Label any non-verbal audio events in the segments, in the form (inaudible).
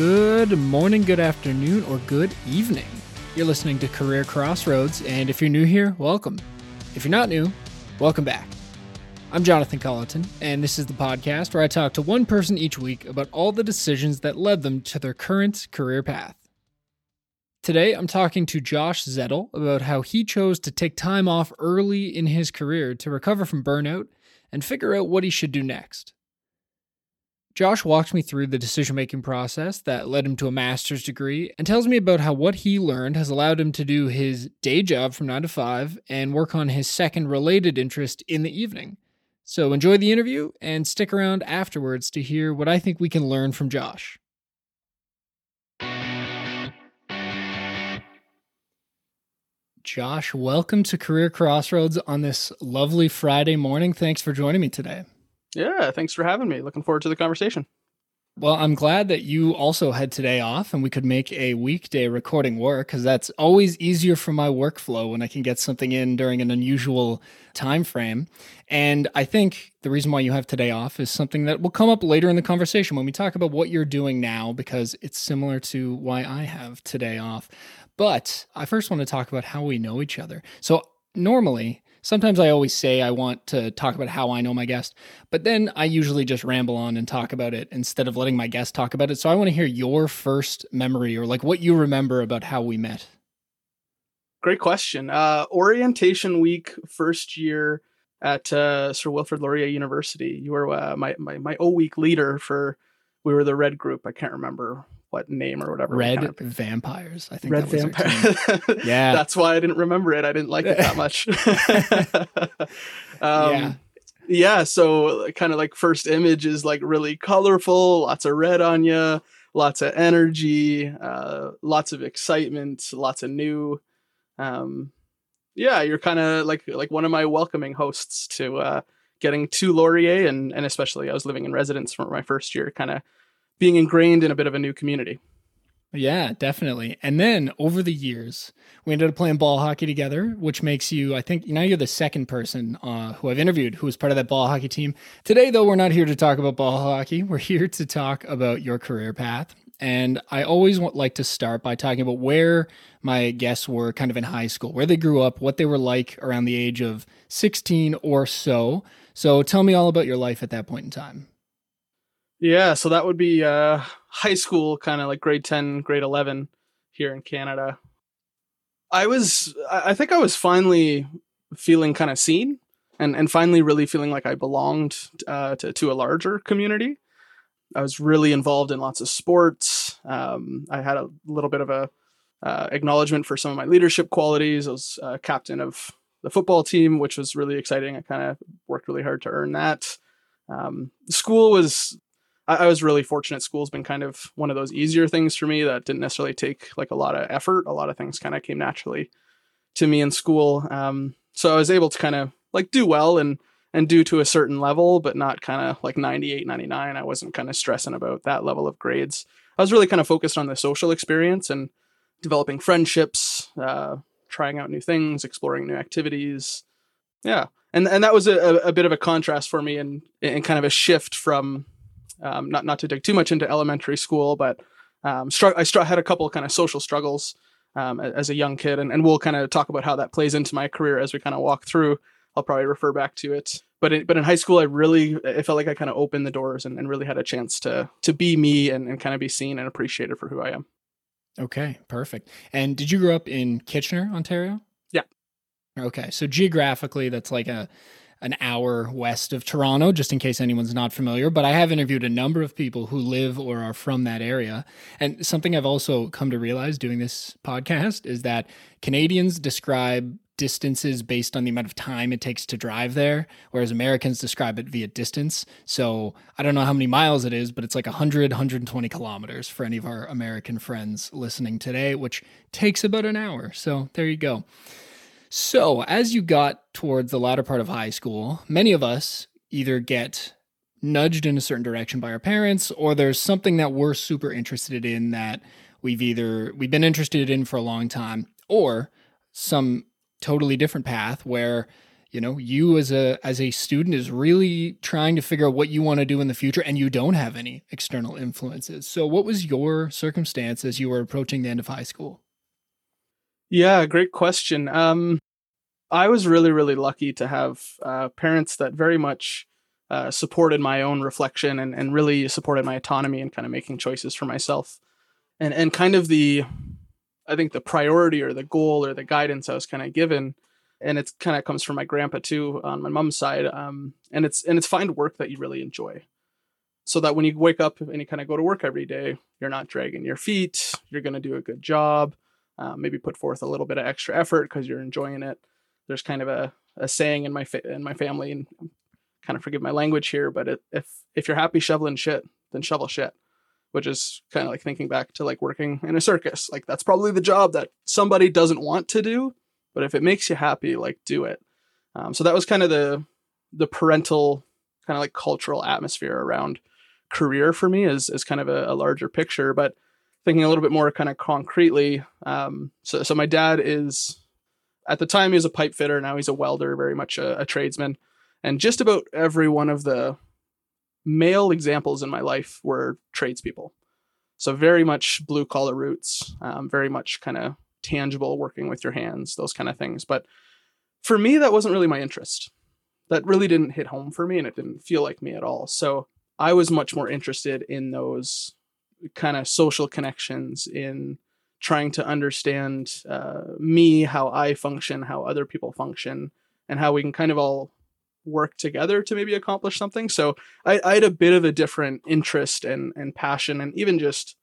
Good morning, good afternoon, or good evening. You're listening to Career Crossroads, and if you're new here, welcome. If you're not new, welcome back. I'm Jonathan Colleton, and this is the podcast where I talk to one person each week about all the decisions that led them to their current career path. Today, I'm talking to Josh Zettel about how he chose to take time off early in his career to recover from burnout and figure out what he should do next. Josh walks me through the decision making process that led him to a master's degree and tells me about how what he learned has allowed him to do his day job from 9 to 5 and work on his second related interest in the evening. So enjoy the interview and stick around afterwards to hear what I think we can learn from Josh. Josh, welcome to Career Crossroads on this lovely Friday morning. Thanks for joining me today. Yeah, thanks for having me. Looking forward to the conversation. Well, I'm glad that you also had today off and we could make a weekday recording work because that's always easier for my workflow when I can get something in during an unusual time frame. And I think the reason why you have today off is something that will come up later in the conversation when we talk about what you're doing now because it's similar to why I have today off. But I first want to talk about how we know each other. So normally Sometimes I always say I want to talk about how I know my guest, but then I usually just ramble on and talk about it instead of letting my guest talk about it. So I want to hear your first memory or like what you remember about how we met. Great question. Uh, orientation week, first year at uh, Sir Wilfrid Laurier University. You were uh, my, my my O week leader for. We were the red group. I can't remember what name or whatever. Red kind of Vampires. I think Red Vampires. (laughs) yeah, that's why I didn't remember it. I didn't like it that (laughs) much. (laughs) um, yeah. Yeah. So kind of like first image is like really colorful, lots of red on you, lots of energy, uh, lots of excitement, lots of new. Um, yeah, you're kind of like like one of my welcoming hosts to uh, getting to Laurier, and and especially I was living in residence for my first year, kind of being ingrained in a bit of a new community. Yeah, definitely. And then over the years, we ended up playing ball hockey together, which makes you, I think, now you're the second person uh, who I've interviewed who was part of that ball hockey team. Today, though, we're not here to talk about ball hockey. We're here to talk about your career path. And I always want, like to start by talking about where my guests were kind of in high school, where they grew up, what they were like around the age of 16 or so. So tell me all about your life at that point in time. Yeah, so that would be uh, high school, kind of like grade 10, grade 11 here in Canada. I was, I think I was finally feeling kind of seen and, and finally really feeling like I belonged uh, to, to a larger community. I was really involved in lots of sports. Um, I had a little bit of a uh, acknowledgement for some of my leadership qualities. I was uh, captain of the football team, which was really exciting. I kind of worked really hard to earn that. Um, school was I, I, was really fortunate. School's been kind of one of those easier things for me that didn't necessarily take like a lot of effort. A lot of things kind of came naturally to me in school. Um, so I was able to kind of like do well and and do to a certain level, but not kind of like 98, 99. I wasn't kind of stressing about that level of grades. I was really kind of focused on the social experience and developing friendships, uh, trying out new things, exploring new activities. Yeah. And, and that was a, a bit of a contrast for me and, and kind of a shift from um, not not to dig too much into elementary school, but um, str- I str- had a couple kind of social struggles um, as a young kid, and, and we'll kind of talk about how that plays into my career as we kind of walk through. I'll probably refer back to it. But in, but in high school, I really it felt like I kind of opened the doors and, and really had a chance to to be me and, and kind of be seen and appreciated for who I am. Okay, perfect. And did you grow up in Kitchener, Ontario? Yeah. Okay, so geographically, that's like a an hour west of Toronto, just in case anyone's not familiar. But I have interviewed a number of people who live or are from that area. And something I've also come to realize doing this podcast is that Canadians describe distances based on the amount of time it takes to drive there, whereas Americans describe it via distance. So I don't know how many miles it is, but it's like 100, 120 kilometers for any of our American friends listening today, which takes about an hour. So there you go. So, as you got towards the latter part of high school, many of us either get nudged in a certain direction by our parents or there's something that we're super interested in that we've either we've been interested in for a long time or some totally different path where you know you as a as a student is really trying to figure out what you want to do in the future and you don't have any external influences. So what was your circumstance as you were approaching the end of high school yeah great question um i was really really lucky to have uh, parents that very much uh, supported my own reflection and, and really supported my autonomy and kind of making choices for myself and and kind of the i think the priority or the goal or the guidance i was kind of given and it kind of comes from my grandpa too on my mom's side. Um, and it's and it's find work that you really enjoy, so that when you wake up and you kind of go to work every day, you're not dragging your feet. You're going to do a good job. Uh, maybe put forth a little bit of extra effort because you're enjoying it. There's kind of a, a saying in my fa- in my family, and kind of forgive my language here, but it, if if you're happy shoveling shit, then shovel shit which is kind of like thinking back to like working in a circus. Like that's probably the job that somebody doesn't want to do, but if it makes you happy, like do it. Um, so that was kind of the the parental kind of like cultural atmosphere around career for me is is kind of a, a larger picture. But thinking a little bit more kind of concretely, um, so so my dad is at the time he was a pipe fitter. Now he's a welder, very much a, a tradesman, and just about every one of the male examples in my life were tradespeople. So very much blue collar roots, um, very much kind of tangible working with your hands those kind of things but for me that wasn't really my interest that really didn't hit home for me and it didn't feel like me at all so i was much more interested in those kind of social connections in trying to understand uh, me how i function how other people function and how we can kind of all work together to maybe accomplish something. So I, I had a bit of a different interest and, and passion and even just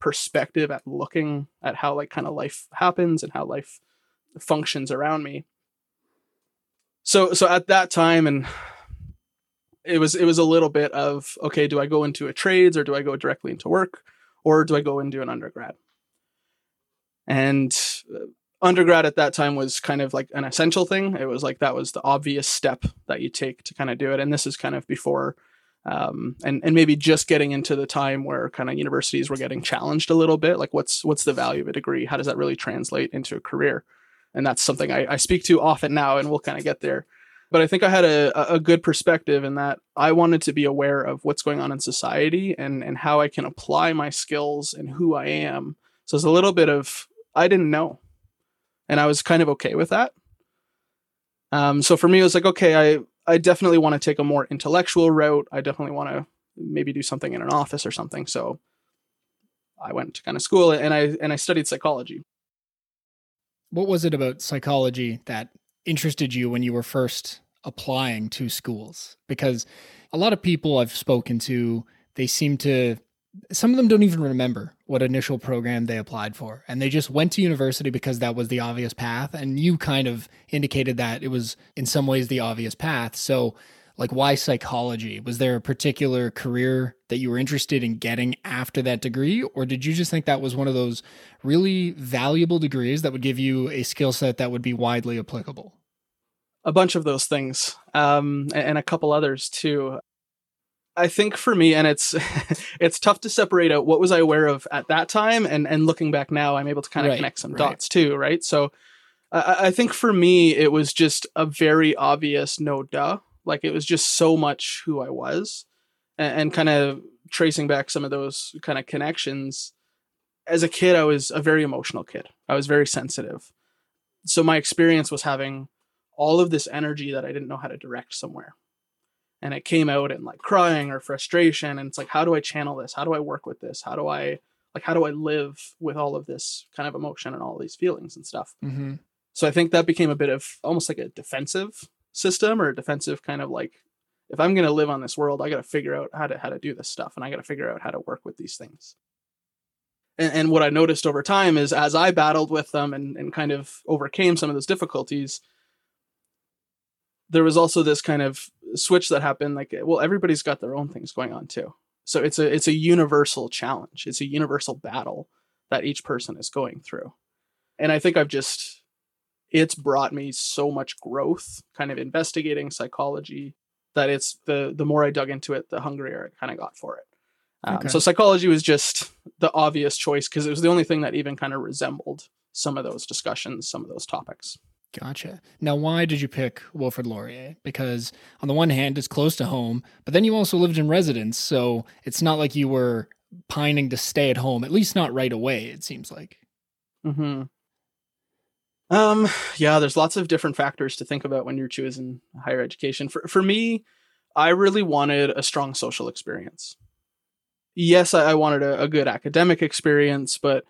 perspective at looking at how like kind of life happens and how life functions around me. So so at that time and it was it was a little bit of okay do i go into a trades or do i go directly into work? Or do i go and do an undergrad? And uh, undergrad at that time was kind of like an essential thing. It was like that was the obvious step that you take to kind of do it. And this is kind of before um, and and maybe just getting into the time where kind of universities were getting challenged a little bit. Like what's what's the value of a degree? How does that really translate into a career? And that's something I, I speak to often now and we'll kind of get there but i think i had a, a good perspective in that i wanted to be aware of what's going on in society and and how i can apply my skills and who i am so it's a little bit of i didn't know and i was kind of okay with that um, so for me it was like okay i I definitely want to take a more intellectual route. I definitely want to maybe do something in an office or something. So I went to kind of school and I and I studied psychology. What was it about psychology that interested you when you were first applying to schools? Because a lot of people I've spoken to, they seem to some of them don't even remember what initial program they applied for and they just went to university because that was the obvious path and you kind of indicated that it was in some ways the obvious path so like why psychology? Was there a particular career that you were interested in getting after that degree? Or did you just think that was one of those really valuable degrees that would give you a skill set that would be widely applicable? A bunch of those things um, and a couple others too. I think for me, and it's (laughs) it's tough to separate out what was I aware of at that time, and and looking back now, I'm able to kind of right, connect some right. dots too, right? So, I, I think for me, it was just a very obvious no duh, like it was just so much who I was, and, and kind of tracing back some of those kind of connections. As a kid, I was a very emotional kid. I was very sensitive, so my experience was having all of this energy that I didn't know how to direct somewhere and it came out in like crying or frustration and it's like how do i channel this how do i work with this how do i like how do i live with all of this kind of emotion and all these feelings and stuff mm-hmm. so i think that became a bit of almost like a defensive system or a defensive kind of like if i'm going to live on this world i got to figure out how to how to do this stuff and i got to figure out how to work with these things. And, and what i noticed over time is as i battled with them and, and kind of overcame some of those difficulties there was also this kind of switch that happened like well everybody's got their own things going on too. So it's a it's a universal challenge. It's a universal battle that each person is going through. And i think i've just it's brought me so much growth kind of investigating psychology that it's the the more i dug into it the hungrier i kind of got for it um, okay. so psychology was just the obvious choice because it was the only thing that even kind of resembled some of those discussions some of those topics Gotcha. Now, why did you pick Wilfrid Laurier? Because on the one hand, it's close to home, but then you also lived in residence, so it's not like you were pining to stay at home. At least not right away. It seems like. Hmm. Um. Yeah. There's lots of different factors to think about when you're choosing higher education. For for me, I really wanted a strong social experience. Yes, I, I wanted a, a good academic experience, but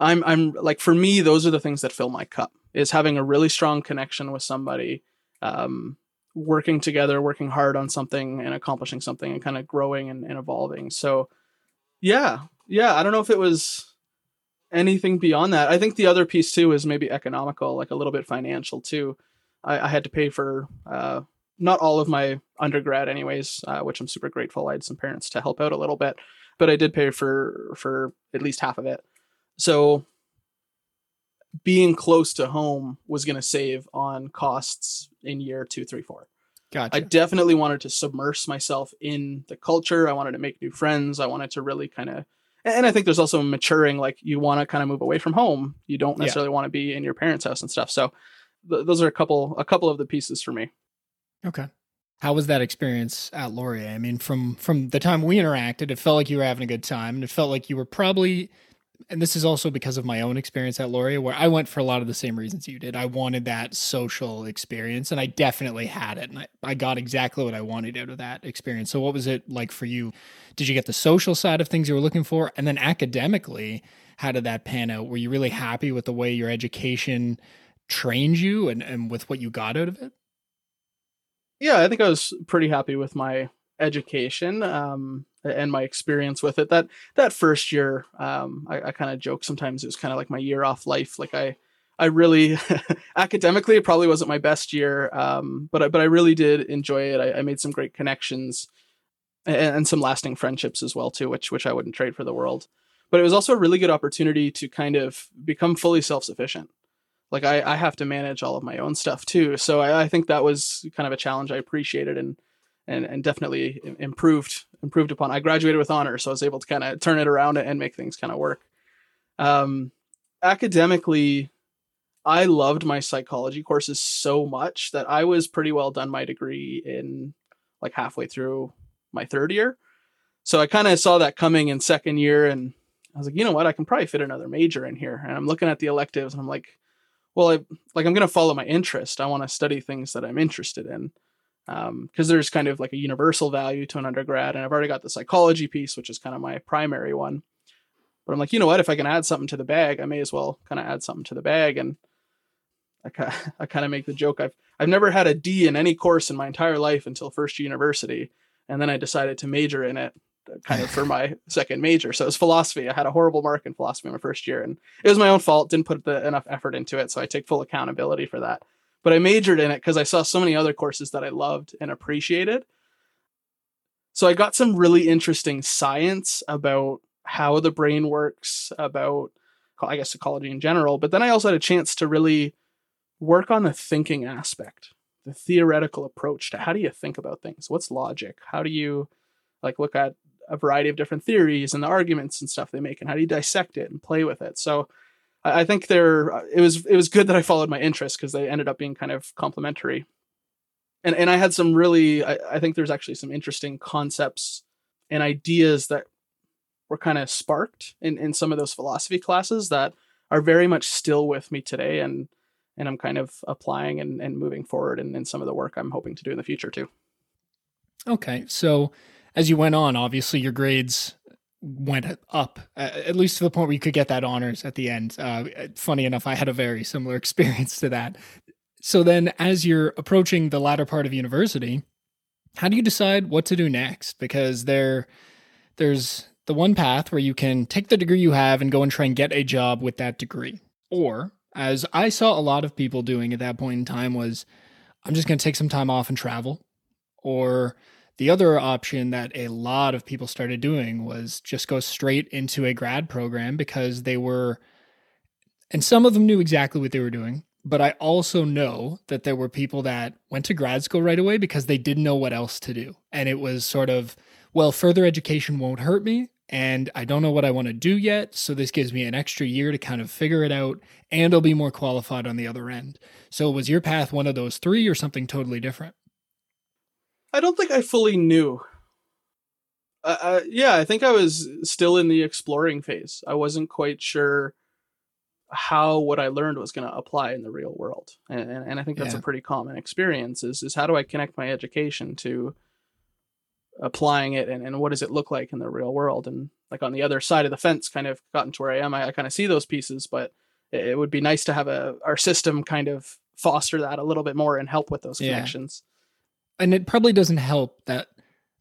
I'm I'm like for me, those are the things that fill my cup is having a really strong connection with somebody, um, working together, working hard on something and accomplishing something and kind of growing and, and evolving. So yeah, yeah. I don't know if it was anything beyond that. I think the other piece too is maybe economical, like a little bit financial too. I, I had to pay for uh, not all of my undergrad, anyways, uh, which I'm super grateful. I had some parents to help out a little bit, but I did pay for for at least half of it. So being close to home was going to save on costs in year two, three, four. Gotcha. I definitely wanted to submerge myself in the culture. I wanted to make new friends. I wanted to really kind of, and I think there's also maturing. Like you want to kind of move away from home. You don't necessarily yeah. want to be in your parents' house and stuff. So th- those are a couple, a couple of the pieces for me. Okay. How was that experience at Laurier? I mean, from from the time we interacted, it felt like you were having a good time, and it felt like you were probably and this is also because of my own experience at Laurier, where I went for a lot of the same reasons you did. I wanted that social experience, and I definitely had it. And I, I got exactly what I wanted out of that experience. So, what was it like for you? Did you get the social side of things you were looking for? And then academically, how did that pan out? Were you really happy with the way your education trained you and, and with what you got out of it? Yeah, I think I was pretty happy with my education. Um, and my experience with it. That that first year, um, I, I kind of joke sometimes it was kind of like my year off life. Like I, I really (laughs) academically it probably wasn't my best year, um, but I, but I really did enjoy it. I, I made some great connections and, and, some lasting friendships as well too, which which I wouldn't trade for the world. But it was also a really good opportunity to kind of become fully self sufficient. Like I, I have to manage all of my own stuff too, so I, I think that was kind of a challenge I appreciated and and and definitely improved improved upon. I graduated with honor, so I was able to kind of turn it around and make things kind of work. Um, academically, I loved my psychology courses so much that I was pretty well done my degree in like halfway through my third year. So I kind of saw that coming in second year, and I was like, you know what, I can probably fit another major in here. And I'm looking at the electives, and I'm like, well, I like I'm gonna follow my interest. I want to study things that I'm interested in because um, there's kind of like a universal value to an undergrad, and I've already got the psychology piece, which is kind of my primary one. But I'm like, you know what? If I can add something to the bag, I may as well kind of add something to the bag. And I, (laughs) I kind of make the joke I've I've never had a D in any course in my entire life until first university, and then I decided to major in it, uh, kind of for (laughs) my second major. So it was philosophy. I had a horrible mark in philosophy in my first year, and it was my own fault. Didn't put the, enough effort into it, so I take full accountability for that but I majored in it because I saw so many other courses that I loved and appreciated. So I got some really interesting science about how the brain works, about I guess ecology in general, but then I also had a chance to really work on the thinking aspect, the theoretical approach to how do you think about things? What's logic? How do you like look at a variety of different theories and the arguments and stuff they make and how do you dissect it and play with it? So I think they're it was it was good that I followed my interests because they ended up being kind of complementary. And and I had some really I, I think there's actually some interesting concepts and ideas that were kind of sparked in, in some of those philosophy classes that are very much still with me today and and I'm kind of applying and, and moving forward in, in some of the work I'm hoping to do in the future too. Okay. So as you went on, obviously your grades went up at least to the point where you could get that honors at the end. Uh, funny enough, I had a very similar (laughs) experience to that. So then, as you're approaching the latter part of university, how do you decide what to do next? Because there, there's the one path where you can take the degree you have and go and try and get a job with that degree, or as I saw a lot of people doing at that point in time was, I'm just going to take some time off and travel, or the other option that a lot of people started doing was just go straight into a grad program because they were, and some of them knew exactly what they were doing. But I also know that there were people that went to grad school right away because they didn't know what else to do. And it was sort of, well, further education won't hurt me. and I don't know what I want to do yet. So this gives me an extra year to kind of figure it out and I'll be more qualified on the other end. So was your path one of those three or something totally different? I don't think I fully knew. Uh, uh, yeah, I think I was still in the exploring phase. I wasn't quite sure how what I learned was going to apply in the real world, and, and, and I think that's yeah. a pretty common experience. Is is how do I connect my education to applying it and, and what does it look like in the real world and like on the other side of the fence kind of gotten to where i am i, I kind of see those pieces but it, it, would be nice to have a our system kind of foster that a little bit more and help with those connections yeah. And it probably doesn't help that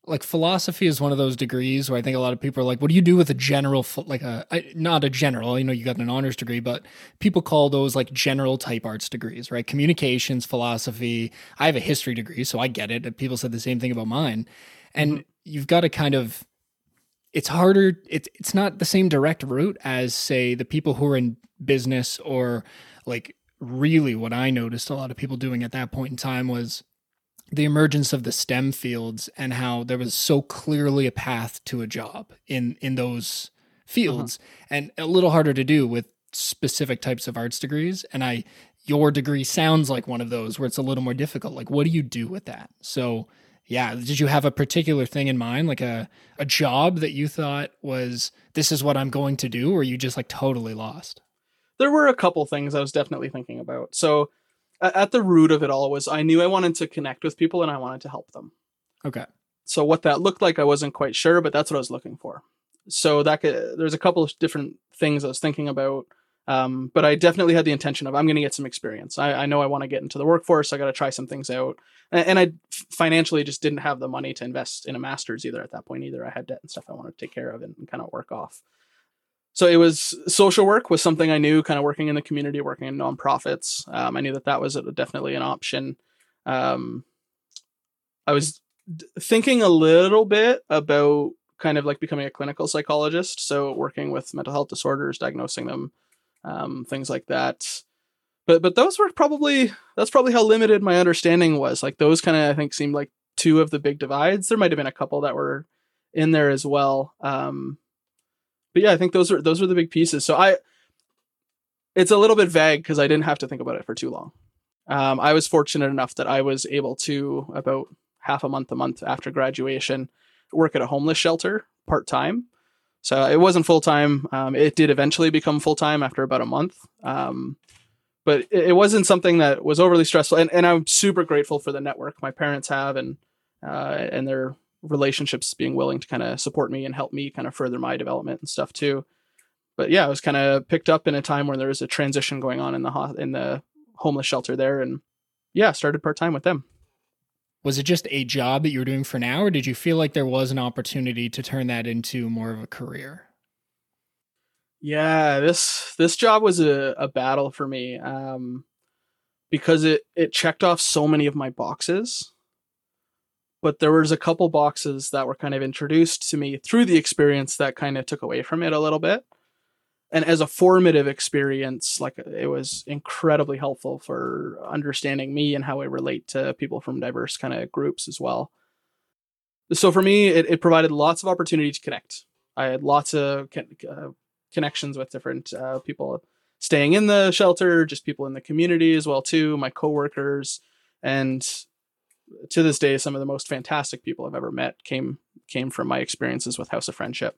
like philosophy is one of those degrees where I think a lot of people are like, what do you do with a general, like a, not a general, you know, you got an honors degree, but people call those like general type arts degrees, right? Communications, philosophy. I have a history degree, so I get it. People said the same thing about mine and mm-hmm. you've got to kind of it's harder it's it's not the same direct route as say the people who are in business or like really what I noticed a lot of people doing at that point in time was the emergence of the STEM fields and how there was so clearly a path to a job in in those fields uh-huh. and a little harder to do with specific types of arts degrees. And I your degree sounds like one of those where it's a little more difficult. Like what do you do with that? So yeah did you have a particular thing in mind? Like a a job that you thought was this is what i'm going to do or you just like totally lost? There were a couple things i was definitely thinking about. So at the root of it all was i knew i wanted to connect with people and i wanted to help them okay so what that looked like i wasn't quite sure but that's what i was looking for so that could, there's a couple of different things i was thinking about um, but I definitely had the intention of I'm going to get some experience. I, I know I want to get into the workforce. I got to try some things out, and, and, I financially just didn't have the money to invest in a master's either at that point either. I had debt and stuff I wanted to take care of and, and kind of work off. So it was social work was something I knew, kind of working in the community, working in nonprofits. Um, I knew that that was definitely an option. Um, I was d- thinking a little bit about kind of like becoming a clinical psychologist, so working with mental health disorders, diagnosing them um, things like that. But but those were probably that's probably how limited my understanding was. Like those kind of I think seemed like two of the big divides. There might have been a couple that were in there as well. Um, but yeah, I think those are those are the big pieces. So I, it's a little bit vague because I didn't have to think about it for too long. Um, I was fortunate enough that I was able to about half a month a month after graduation work at a homeless shelter part time so it wasn't full time. Um, it did eventually become full time after about a month. Um, but it, wasn't something that was overly stressful. And, and I'm super grateful for the network my parents have and uh, and their relationships being willing to kind of support me and help me kind of further my development and stuff too. But yeah, I was kind of picked up in a time where there was a transition going on in the ho- in the homeless shelter there, and yeah, started part time with them. Was it just a job that you were doing for now or did you feel like there was an opportunity to turn that into more of a career? Yeah this this job was a, a battle for me um, because it it checked off so many of my boxes but there was a couple boxes that were kind of introduced to me through the experience that kind of took away from it a little bit. And as a formative experience like it was incredibly helpful for understanding me and how i relate to people from diverse kind of groups as well. So for me it, it, provided lots of opportunity to connect. I had lots of uh, connections with different uh, people staying in the shelter just people in the community as well too my coworkers and to this day some of the most fantastic people i've ever met came came from my experiences with house of friendship.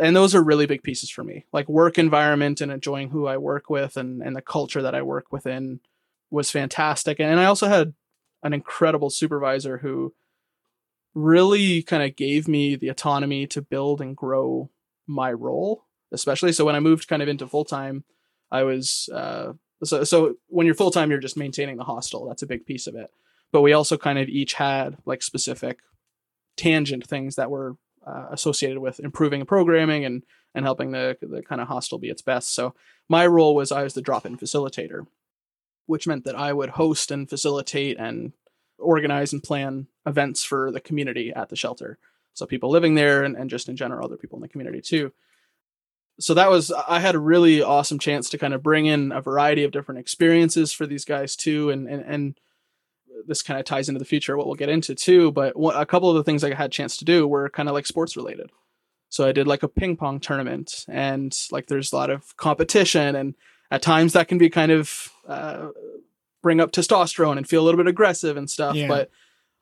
And those are really big pieces for me. Like work environment and enjoying who i work with and, and the culture that i work within was fantastic. And i also had an incredible supervisor who really kind of gave me the autonomy to build and grow my role especially. So when i moved kind of into full-time i was uh, so, so when you're full-time you're just maintaining the hostel. That's a big piece of it but we also kind of each had like specific tangent things that were uh, associated with improving programming and and helping the the kind of hostel be its best. So my role was I was the drop-in facilitator, which meant that I would host and facilitate and organize and plan events for the community at the shelter. So people living there and, and just in general other people in the community too. So that was I had a really awesome chance to kind of bring in a variety of different experiences for these guys too and and and this kind of ties into the future what we'll get into too but a couple of the things i had a chance to do were kind of like sports related So I did like a ping pong tournament, and like there's a lot of competition, and at times that can be kind of uh, bring up testosterone and feel a little bit aggressive and stuff. Yeah. But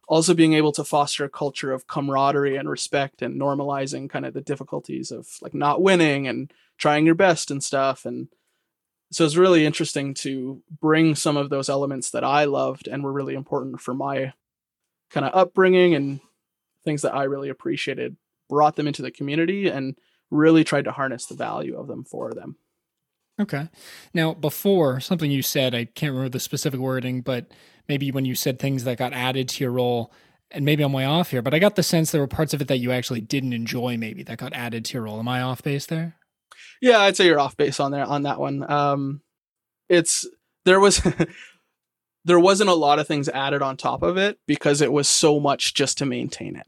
also being able to foster a culture of camaraderie and respect and normalizing kind of the difficulties of like not winning and trying your best and stuff. And so it's really interesting to bring some of those elements that I loved and were really important for my kind of upbringing and things that I really appreciated, brought them into the community and really tried to harness the value of them for them. Okay. Now, before something you said, I can't remember the specific wording, but maybe when you said things that got added to your role, and maybe I'm way off here, but I got the sense there were parts of it that you actually didn't enjoy, maybe that got added to your role. Am I off base there? Yeah, I'd say you're off base on there on that one. Um, it's there was (laughs) there wasn't a lot of things added on top of it because it was so much just to maintain it.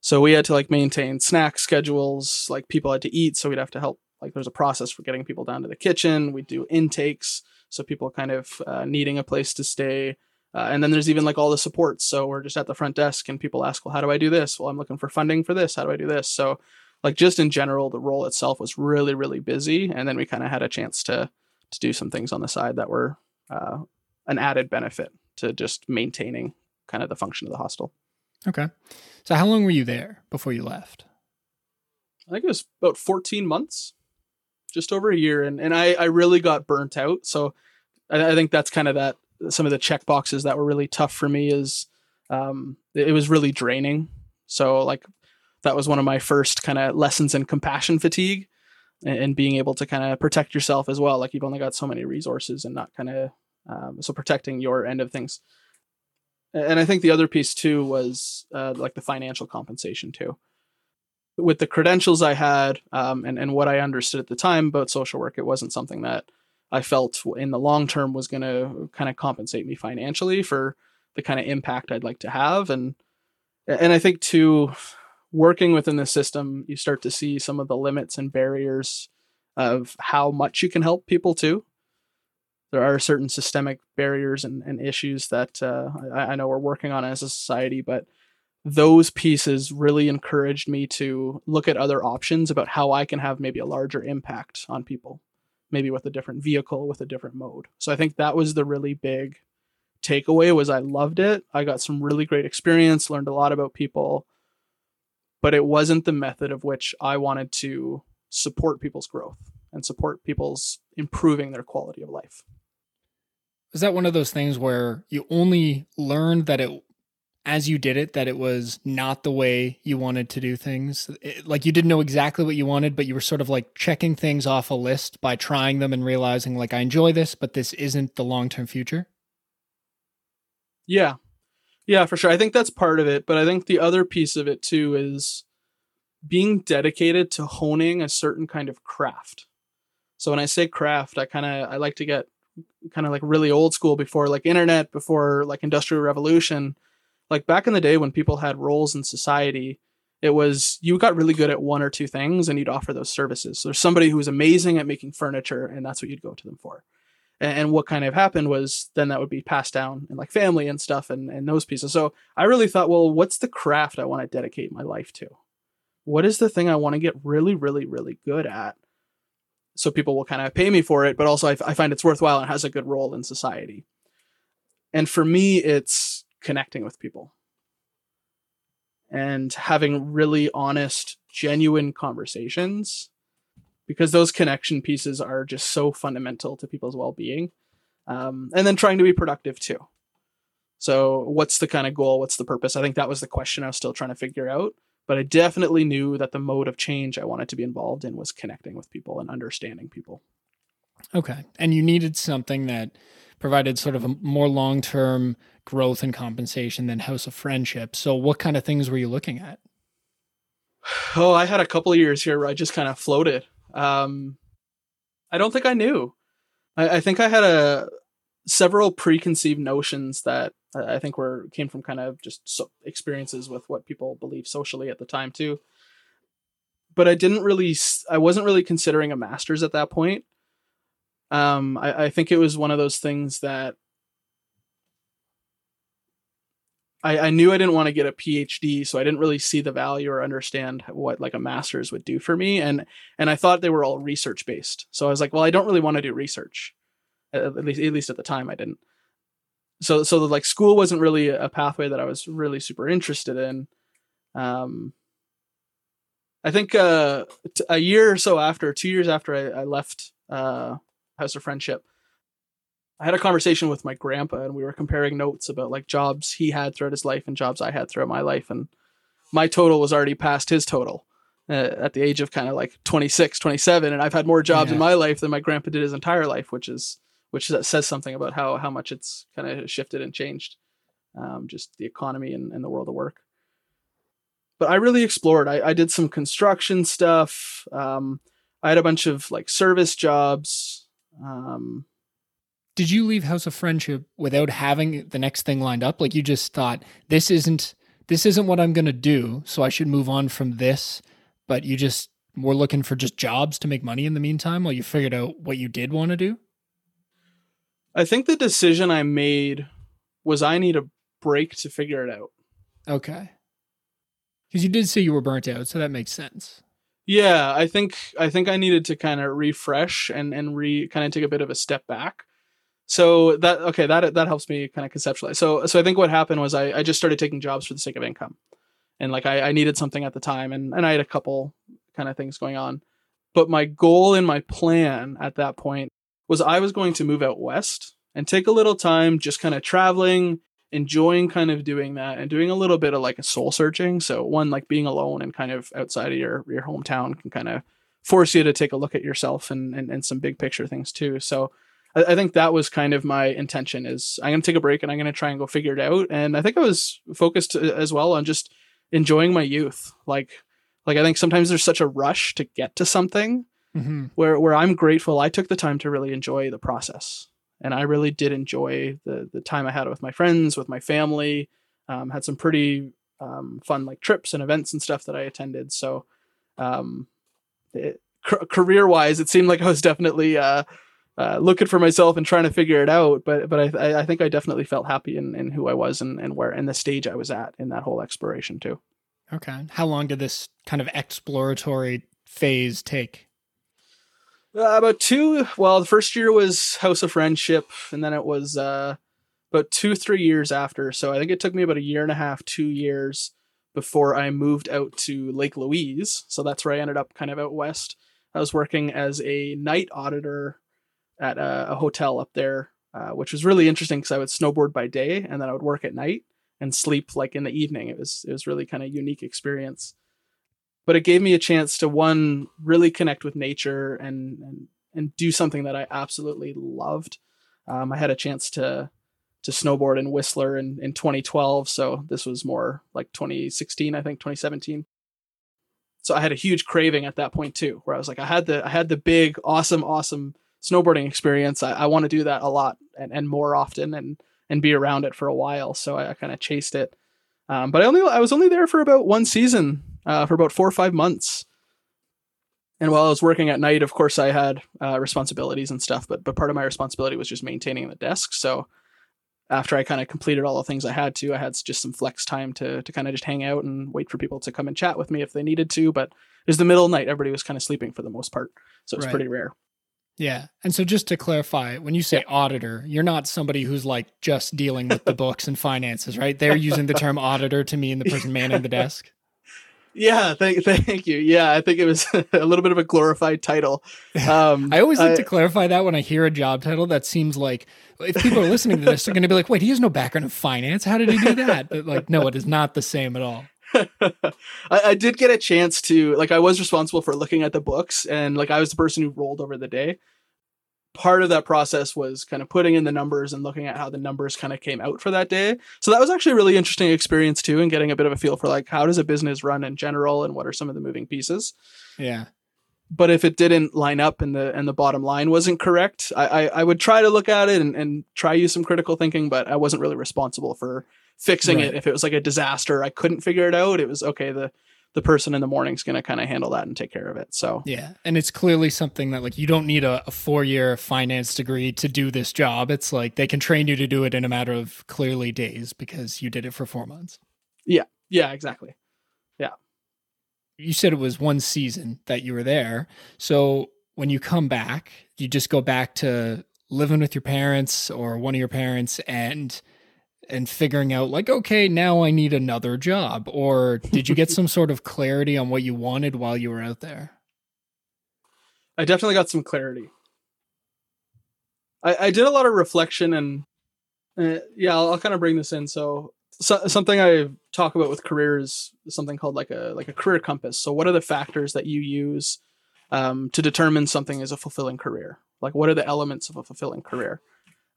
So we had to like maintain snack schedules, like people had to eat, so we'd have to help. Like there's a process for getting people down to the kitchen. We do intakes, so people kind of uh, needing a place to stay. Uh, and then there's even like all the supports. So we're just at the front desk, and people ask, "Well, how do I do this?" Well, I'm looking for funding for this. How do I do this? So, like just in general, the role itself was really, really busy. And then we kind of had a chance to to do some things on the side that were uh, an added benefit to just maintaining kind of the function of the hostel. Okay. So, how long were you there before you left? I think it was about 14 months, just over a year. And, and I, I really got burnt out. So I, I think that's kind of that some of the check boxes that were really tough for me is um, it, it was really draining. So, like, that was one of my first kind of lessons in compassion fatigue and, and being able to kind of protect yourself as well. Like, you've only got so many resources and not kind of um, so protecting your end of things. And I think the other piece too was uh, like the financial compensation too. With the credentials I had um, and and what I understood at the time about social work, it wasn't something that I felt in the long term was going to kind of compensate me financially for the kind of impact I'd like to have. And and I think too, working within the system, you start to see some of the limits and barriers of how much you can help people too there are certain systemic barriers and, and issues that uh, I, I, know we're working on as a society, but those pieces really encouraged me to look at other options about how I can have maybe a larger impact on people, maybe with a different vehicle, with a different mode. So I think that was the really big takeaway was I loved it. I got some really great experience, learned a lot about people, but it wasn't the method of which I wanted to support people's growth and support people's improving their quality of life. Was that one of those things where you only learned that it as you did it that it was not the way you wanted to do things? It, like you didn't know exactly what you wanted but you were sort of like checking things off a list by trying them and realizing like i enjoy this but this isn't the long-term future? Yeah yeah for sure i think that's part of it but i think the other piece of it too is being dedicated to honing a certain kind of craft so when i say craft i kind of i like to get kind of like really old school before like internet, before like industrial revolution. Like back in the day when people had roles in society, it was you got really good at one or two things and you'd offer those services. So there's somebody who was amazing at making furniture and that's what you'd go to them for. And, and what kind of happened was then that would be passed down in like family and stuff and, and those pieces. So I really thought, well, what's the craft I want to dedicate my life to? What is the thing I want to get really, really, really good at? so people will kind of pay me for it, but also I find it's worthwhile and has a good role in society. And for me, it's connecting with people and having really honest, genuine conversations because those connection pieces are just so fundamental to people's well being. Um, and then trying to be productive too. So, what's the kind of goal? What's the purpose? I think that was the question I was still trying to figure out but I definitely knew that the mode of change I wanted to be involved in was connecting with people and understanding people. Okay. And you needed something that provided sort of a more long term growth and compensation than House of Friendship. So, what kind of things were you looking at? (sighs) Oh, I had a couple of years here where I just kind of floated. Um, I don't think I knew. I, I think I had a several preconceived notions that I think were came from kind of just so experiences with what people believe socially at the time too. But I didn't really, I wasn't really considering a master's at that point. Um, I, I think it was one of those things that I, I knew I didn't want to get a PhD, so I didn't really see the value or understand what like a master's would do for me. And and I thought they were all research based. So I was like, well, I don't really want to do research. At least at least at the time I didn't. So so the, like school wasn't really a pathway that I was really super interested in. Um I think uh, t- a year or so after, two years after I, I left uh, House of Friendship, I had a conversation with my grandpa, and we were comparing notes about like jobs he had throughout his life and jobs I had throughout my life, and my total was already past his total uh, at the age of kind of like 26, 27, and I've had more jobs yeah. in my life than my grandpa did his entire life, which is which says something about how how much it's kind of shifted and changed, um, just the economy and, and the world of work but I really explored. I, I did some construction stuff. Um, I had a bunch of like service jobs. Um, did you leave House of Friendship without having the next thing lined up? Like you just thought this isn't this isn't what I'm going to do, so I should move on from this. But you just were looking for just jobs to make money in the meantime while you figured out what you did want to do. I think the decision I made was I need a break to figure it out. Okay. Because you did say you were burnt out, so that makes sense. Yeah, I think I think I needed to kind of refresh and and re kind of take a bit of a step back. So that okay, that that helps me kind of conceptualize. So so I think what happened was I, I just started taking jobs for the sake of income, and like I, I needed something at the time, and and I had a couple kind of things going on, but my goal and my plan at that point was I was going to move out west and take a little time just kind of traveling enjoying kind of doing that and doing a little bit of like a soul searching. So one like being alone and kind of outside of your your hometown can kind of force you to take a look at yourself and and, and some big picture things too. So I, I think that was kind of my intention is I'm gonna take a break and I'm gonna try and go figure it out. And I think I was focused uh, as well on just enjoying my youth. Like like I think sometimes there's such a rush to get to something mm-hmm. where where I'm grateful I took the time to really enjoy the process and I really did enjoy the the time I had with my friends, with my family. Um, had some pretty um, fun like trips and events and stuff that I attended. So, um, career wise, it seemed like I was definitely uh, uh, looking for myself and trying to figure it out. But but I I think I definitely felt happy in, in who I was and, and where and the stage I was at in that whole exploration too. Okay, how long did this kind of exploratory phase take? Uh, about two. Well, the first year was House of Friendship, and then it was uh, about two, three years after. So I think it took me about a year and a half, two years before I moved out to Lake Louise. So that's where I ended up, kind of out west. I was working as a night auditor at a, a hotel up there, uh, which was really interesting because I would snowboard by day and then I would work at night and sleep like in the evening. It was it was really kind of unique experience but it gave me a chance to one really connect with nature and and, and do something that I absolutely loved. Um, I had a chance to to snowboard in Whistler in, in 2012, so this was more like 2016, I think 2017. So I had a huge craving at that point too, where I was like, I had the I had the big, awesome, awesome snowboarding experience. I, I want to do that a lot and, and more often and and be around it for a while. So I, I kind of chased it. Um, but I only I was only there for about one season uh, for about four or five months. And while I was working at night, of course, I had uh, responsibilities and stuff. But but part of my responsibility was just maintaining the desk. So after I kind of completed all the things I had to, I had just some flex time to to kind of just hang out and wait for people to come and chat with me if they needed to. But it was the middle of the night; everybody was kind of sleeping for the most part, so it was right. pretty rare. Yeah. And so just to clarify, when you say yeah. auditor, you're not somebody who's like just dealing with the (laughs) books and finances, right? They're using the term auditor to mean the person manning the desk. Yeah, thank thank you. Yeah, I think it was (laughs) a little bit of a glorified title. Um, (laughs) I always like I, to clarify that when I hear a job title that seems like if people are listening to this, they're going to be like, "Wait, he has no background in finance. How did he do that?" But like, no, it is not the same at all. (laughs) I, I, did get a chance to like I was responsible for looking at the books and like I was the person who rolled over the day part of that process was kind of putting in the numbers and looking at how the numbers kind of came out for that day. So that was actually a really interesting experience too, and getting a bit of a feel for like how does a business run in general and what are some of the moving pieces. Yeah. But if it didn't line up and the and the bottom line wasn't correct, I I, I would try to look at it and, and try use some critical thinking, but I wasn't really responsible for fixing right. it. If it was like a disaster, I couldn't figure it out. It was okay. The the person in the morning is going to kind of handle that and take care of it. So yeah, and it's clearly something that like you don't need a, a four year finance degree to do this job. It's like they can train you to do it in a matter of clearly days because you did it for four months. Yeah, yeah, exactly. Yeah. You said it was one season that you were there. So when you come back, you just go back to living with your parents or one of your parents and and figuring out like okay now i need another job or did you get some sort of clarity on what you wanted while you were out there? I definitely got some clarity. I, I did a lot of reflection and uh, yeah i'll, I'll kind of bring this in. So, so something i talk about with careers is something called like a like a career compass. So what are the factors that you use um, to determine something is a fulfilling career? Like what are the elements of a fulfilling career?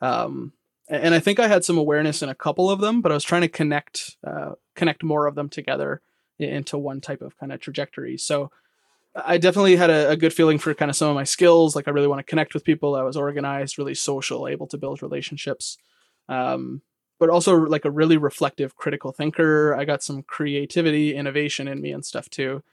Um, and I think I had some awareness in a couple of them, but I was trying to connect uh, connect more of them together into one type of kind of trajectory. So I definitely had a, a, good feeling for kind of some of my skills. Like I really want to connect with people. I was organized, really social, able to build relationships, um, but also like a really reflective, critical thinker. I got some creativity, innovation in me and stuff too.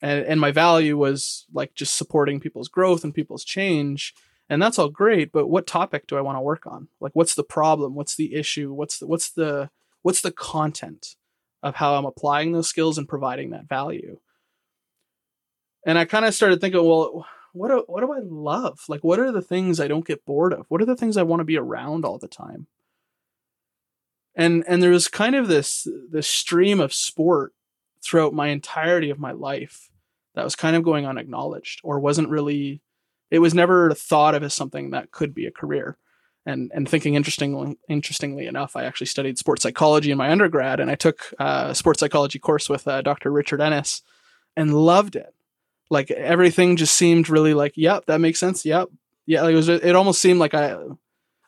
And, and my value was like just supporting people's growth and people's change and that's all great but what topic do i want to work on? Like what's the problem? What's the issue? What's the what's the what's the content of how i'm applying those skills and providing that value? And i kind of started thinking well what do, what do i love? Like what are the things i don't get bored of? What are the things i want to be around all the time? And and there was kind of this this stream of sport throughout my entirety of my life that was kind of going unacknowledged or wasn't really it was never thought of as something that could be a career. And and thinking interestingly interestingly enough, I actually studied sports psychology in my undergrad, and I took a sports psychology course with uh, Dr. Richard Ennis, and loved it. Like everything just seemed really like, yep, that makes sense. Yep, yeah. Like it was. It almost seemed like I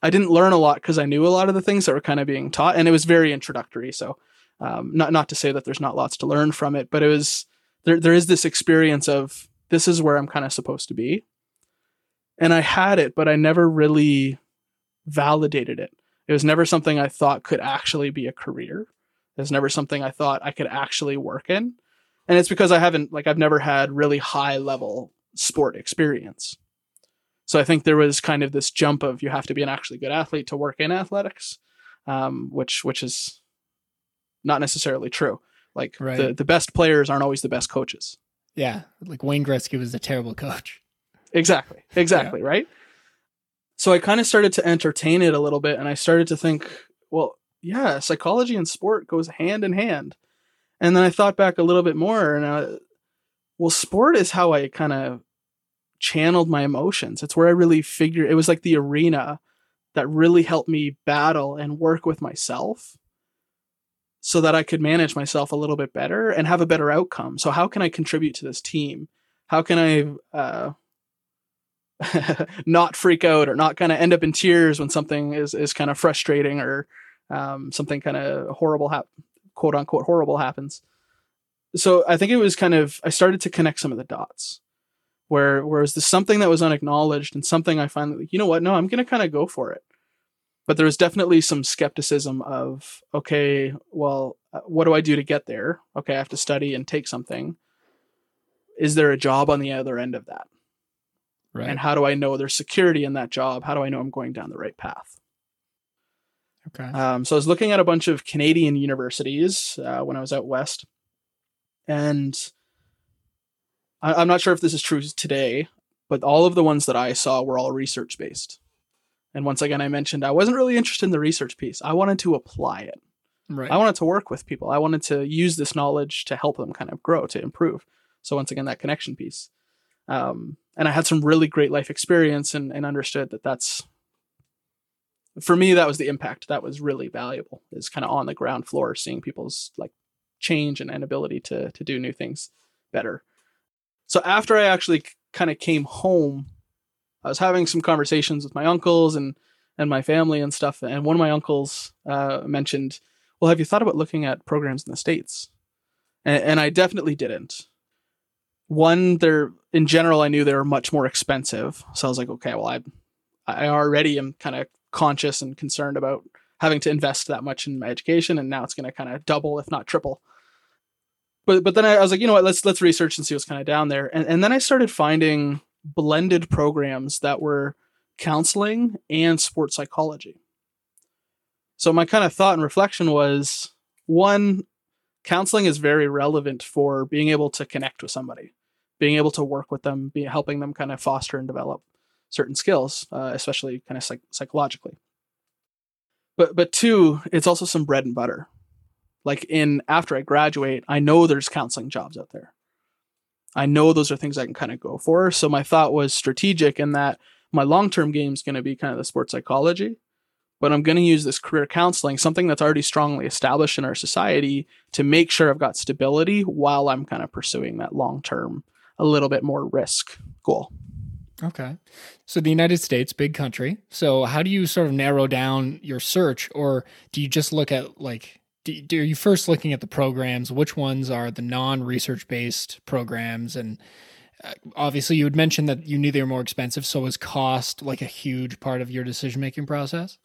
I didn't learn a lot because I knew a lot of the things that were kind of being taught, and it was very introductory. So, um, not not to say that there's not lots to learn from it, but it was there. There is this experience of this is where I'm kind of supposed to be, and I had it, but I never really validated it. It was never something I thought could actually be a career. It was never something I thought I could actually work in. And it's because I haven't, like, I've never had really high level sport experience. So I think there was kind of this jump of you have to be an actually good athlete to work in athletics, um, which which is not necessarily true. Like right. the the best players aren't always the best coaches. Yeah, like Wayne Gretzky was a terrible coach. Exactly. Exactly. Yeah. Right. So I kind of started to entertain it a little bit and I started to think, well, yeah, psychology and sport goes hand in hand. And then I thought back a little bit more and uh, well, sport is how I kind of channeled my emotions. It's where I really figured it was like the arena that really helped me battle and work with myself so that I could manage myself a little bit better and have a better outcome. So how can I contribute to this team? How can I uh, (laughs) not freak out or not kind of end up in tears when something is is kind of frustrating or um, something kind of horrible hap- quote unquote horrible happens. So I think it was kind of I started to connect some of the dots where whereas there's something that was unacknowledged and something I finally you know what no I'm gonna kind of go for it. But there was definitely some skepticism of okay well uh, what do I do to get there? Okay I have to study and take something. Is there a job on the other end of that? Right. And how do I know there's security in that job? How do I know I'm going down the right path? Okay. Um, so I was looking at a bunch of Canadian universities uh, when I was out west, and I- I'm not sure if this is true today, but all of the ones that I saw were all research based. And once again, I mentioned I wasn't really interested in the research piece. I wanted to apply it. Right. I wanted to work with people. I wanted to use this knowledge to help them kind of grow, to improve. So once again, that connection piece. Um, and I had some really great life experience and, and understood that that's for me that was the impact that was really valuable is kind of on the ground floor seeing people's like change and, and ability to to do new things better. So after i actually kind of came home i was having some conversations with my uncles and and my family and stuff and one of my uncles uh, mentioned well have you thought about looking at programs in the states? And, and i definitely didn't. One they're in general i knew they were much more expensive so i was like okay well i i already am kind of conscious and concerned about having to invest that much in my education and now it's going to kind of double if not triple but but then I, I was like, you know what, let's let's research and see what's kind of down there. And and then I started finding blended programs that were counseling and sports psychology. So my kind of thought and reflection was one, counseling is very relevant for being able to connect with somebody, being able to work with them, be helping them kind of foster and develop certain skills, uh, especially kind of psych- psychologically. But but two, it's also some bread and butter. Like in after I graduate, I know there's counseling jobs out there. I know those are things I can kind of go for. So my thought was strategic in that my long term game is going to be kind of the sports psychology, but I'm going to use this career counseling, something that's already strongly established in our society, to make sure I've got stability while I'm kind of pursuing that long term, a little bit more risk goal. Okay. So the United States, big country. So how do you sort of narrow down your search, or do you just look at like do, do, are you first looking at the programs? Which ones are the non-research based programs? And uh, obviously, you had mentioned that you knew they were more expensive. So was cost like a huge part of your decision making process?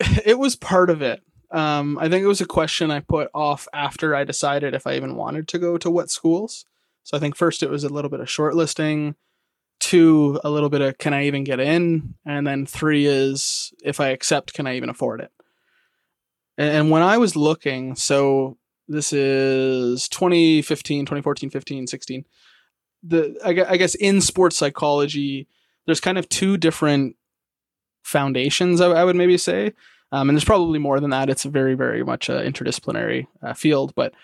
(laughs) It was part of it. Um, I think it was a question I put off after I decided if I even wanted to go to what schools. So I think first it was a little bit of shortlisting, two a little bit of can I even get in, and then three is if I accept, can I even afford it? And when I was looking, so this is 2015, 2014, 15, 16. The I guess in sports psychology, there's kind of two different foundations. I, would maybe say, um, and there's probably more than that. It's a very, very much an interdisciplinary uh, field, but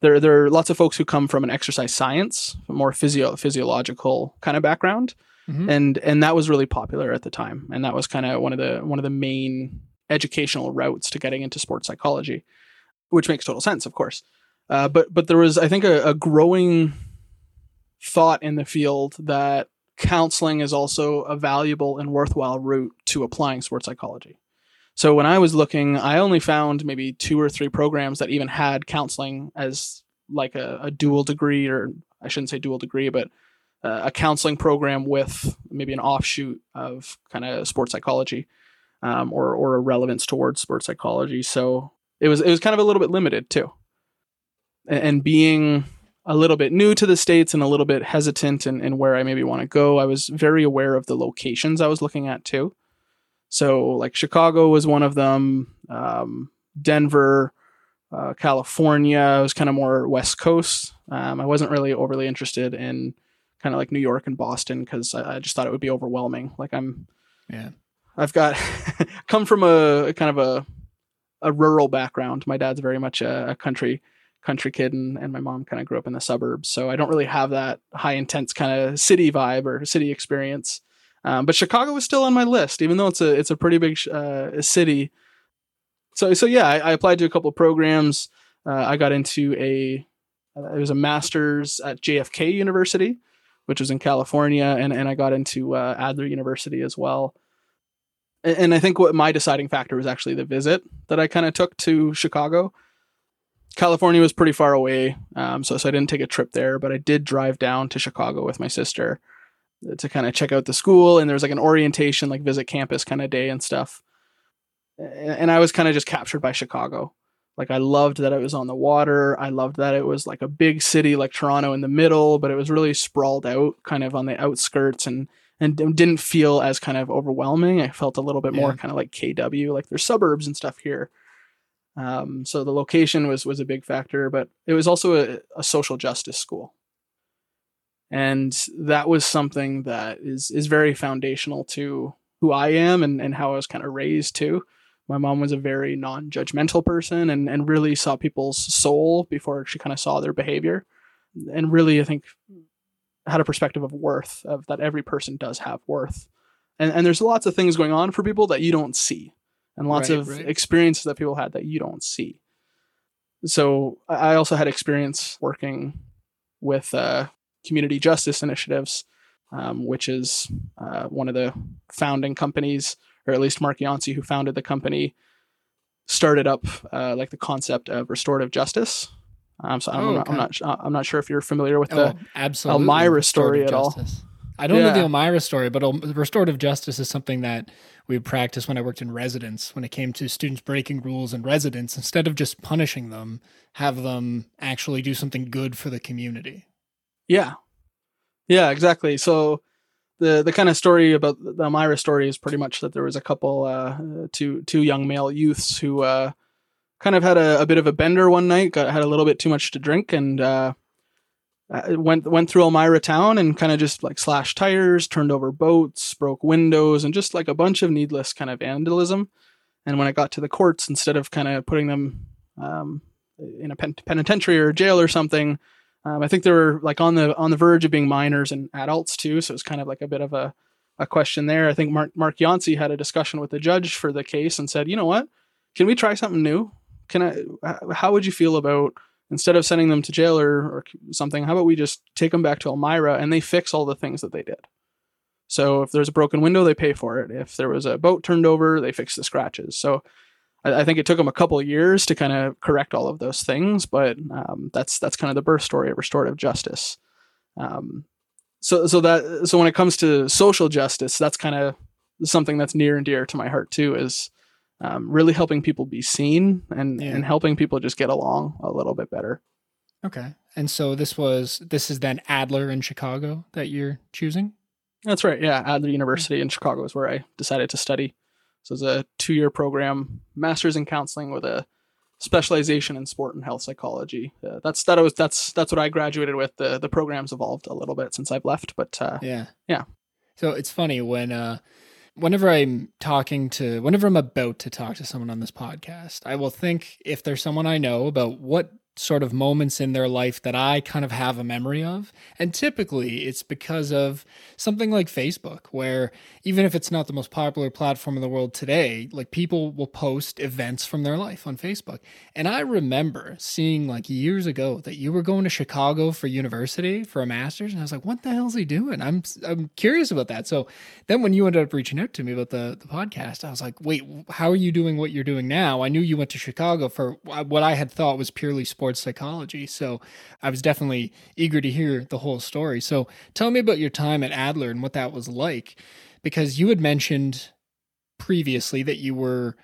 there there are lots of folks who come from an exercise science, more physio physiological kind of background, mm-hmm. and and that was really popular at the time, and that was kind of one of the one of the main educational routes to getting into sports psychology, which makes total sense, of course. Uh, but but there was, I think, a, a growing thought in the field that counseling is also a valuable and worthwhile route to applying sports psychology. So when I was looking, I only found maybe two or three programs that even had counseling as like a, a dual degree, or I shouldn't say dual degree, but uh, a counseling program with maybe an offshoot of kind of sports psychology um, or or a relevance towards sports psychology. So it was it was kind of a little bit limited too. And, and being a little bit new to the states and a little bit hesitant and where I maybe want to go, I was very aware of the locations I was looking at too. So like Chicago was one of them, um, Denver, uh, California was kind of more West Coast. Um, I wasn't really overly interested in kind of like New York and Boston because I, I, just thought it would be overwhelming. Like I'm, yeah, I've got (laughs) come from a, a, kind of a a rural background. My dad's very much a, a country country kid, and, and my mom kind of grew up in the suburbs. So I don't really have that high intense kind of city vibe or city experience. Um, but Chicago was still on my list, even though it's a it's a pretty big uh, city. So so yeah, I, I applied to a couple programs. Uh, I got into a uh, it was a master's at JFK University, which was in California, and and I got into uh, Adler University as well and I think what my deciding factor was actually the visit that I kind of took to Chicago. California was pretty far away, um, so so I didn't take a trip there, but I did drive down to Chicago with my sister to kind of check out the school, and there was like an orientation, like visit campus kind of day and stuff. And I was kind of just captured by Chicago. Like I loved that it was on the water. I loved that it was like a big city like Toronto in the middle, but it was really sprawled out, kind of on the outskirts and and didn't feel as kind of overwhelming. I felt a little bit more kind of like KW, like there's suburbs and stuff here. Um, so the location was was a big factor, but it was also a, a social justice school, and that was something that is is very foundational to who I am and and how I was kind of raised too. My mom was a very non-judgmental person and and really saw people's soul before she kind of saw their behavior, and really I think had a perspective of worth of that every person does have worth and and there's lots of things going on for people that you don't see and lots right, of right. experiences that people had that you don't see so i also had experience working with uh, community justice initiatives um, which is uh, one of the founding companies or at least mark Yantzi who founded the company started up uh, like the concept of restorative justice um, so I'm, oh, not, okay. I'm, not, I'm not sure if you're familiar with the oh, absolutely. Elmira story at all. I don't know the Yeah. Elmira story, but restorative justice is something that we practiced when I worked in residence. When it came to students breaking rules in residence, instead of just punishing them, have them actually do something good for the community. Yeah. Yeah, exactly. So the the kind of story about the Elmira story is pretty much that there was a couple uh two two young male youths who uh kind of had a, a bit of a bender one night, got had a little bit too much to drink and uh uh, went went through Elmira town and kind of just like slashed tires, turned over boats, broke windows, and just like a bunch of needless kind of vandalism. And when it got to the courts, instead of kind of putting them um, in a pen- penitentiary or jail or something, um, I think they were like on the on the verge of being minors and adults too. So it's kind of like a bit of a, a question there. I think Mark Mark Yantzi had a discussion with the judge for the case and said, you know what, can we try something new? Can I? How would you feel about instead of sending them to jail or, or something? How about we just take them back to Elmira and they fix all the things that they did? So if there's a broken window, they pay for it. If there was a boat turned over, they fix the scratches. So I, I think it took them a couple of years to kind of correct all of those things, but um, that's that's kind of the birth story of restorative justice. Um, so so that so when it comes to social justice, that's kind of something that's near and dear to my heart too. Is um, really helping people be seen and Yeah. and helping people just get along a little bit better. Okay. And so this was this is then Adler in Chicago that you're choosing? That's right. Yeah, Adler University in Chicago is where I decided to study. So it's a two-year program, master's in counseling with a specialization in sport and health psychology. Uh, that's that was that's that's what I graduated with. The the program's evolved a little bit since I've left, but uh, Yeah. Yeah. So it's funny when uh whenever I'm talking to whenever I'm about to talk to someone on this podcast, I will think if there's someone I know about what sort of moments in their life that I kind of have a memory of. And typically it's because of something like Facebook, where even if it's not the most popular platform in the world today, like people will post events from their life on Facebook. And I remember seeing like years ago that you were going to Chicago for university for a master's. And I was like, what the hell is he doing? I'm, I'm curious about that. So then when you ended up reaching out to me about the, the podcast, I was like, wait, how are you doing what you're doing now? I knew you went to Chicago for what I had thought was purely sports psychology. So I was definitely eager to hear the whole story. So tell me about your time at Adler and what that was like, because you had mentioned previously that you were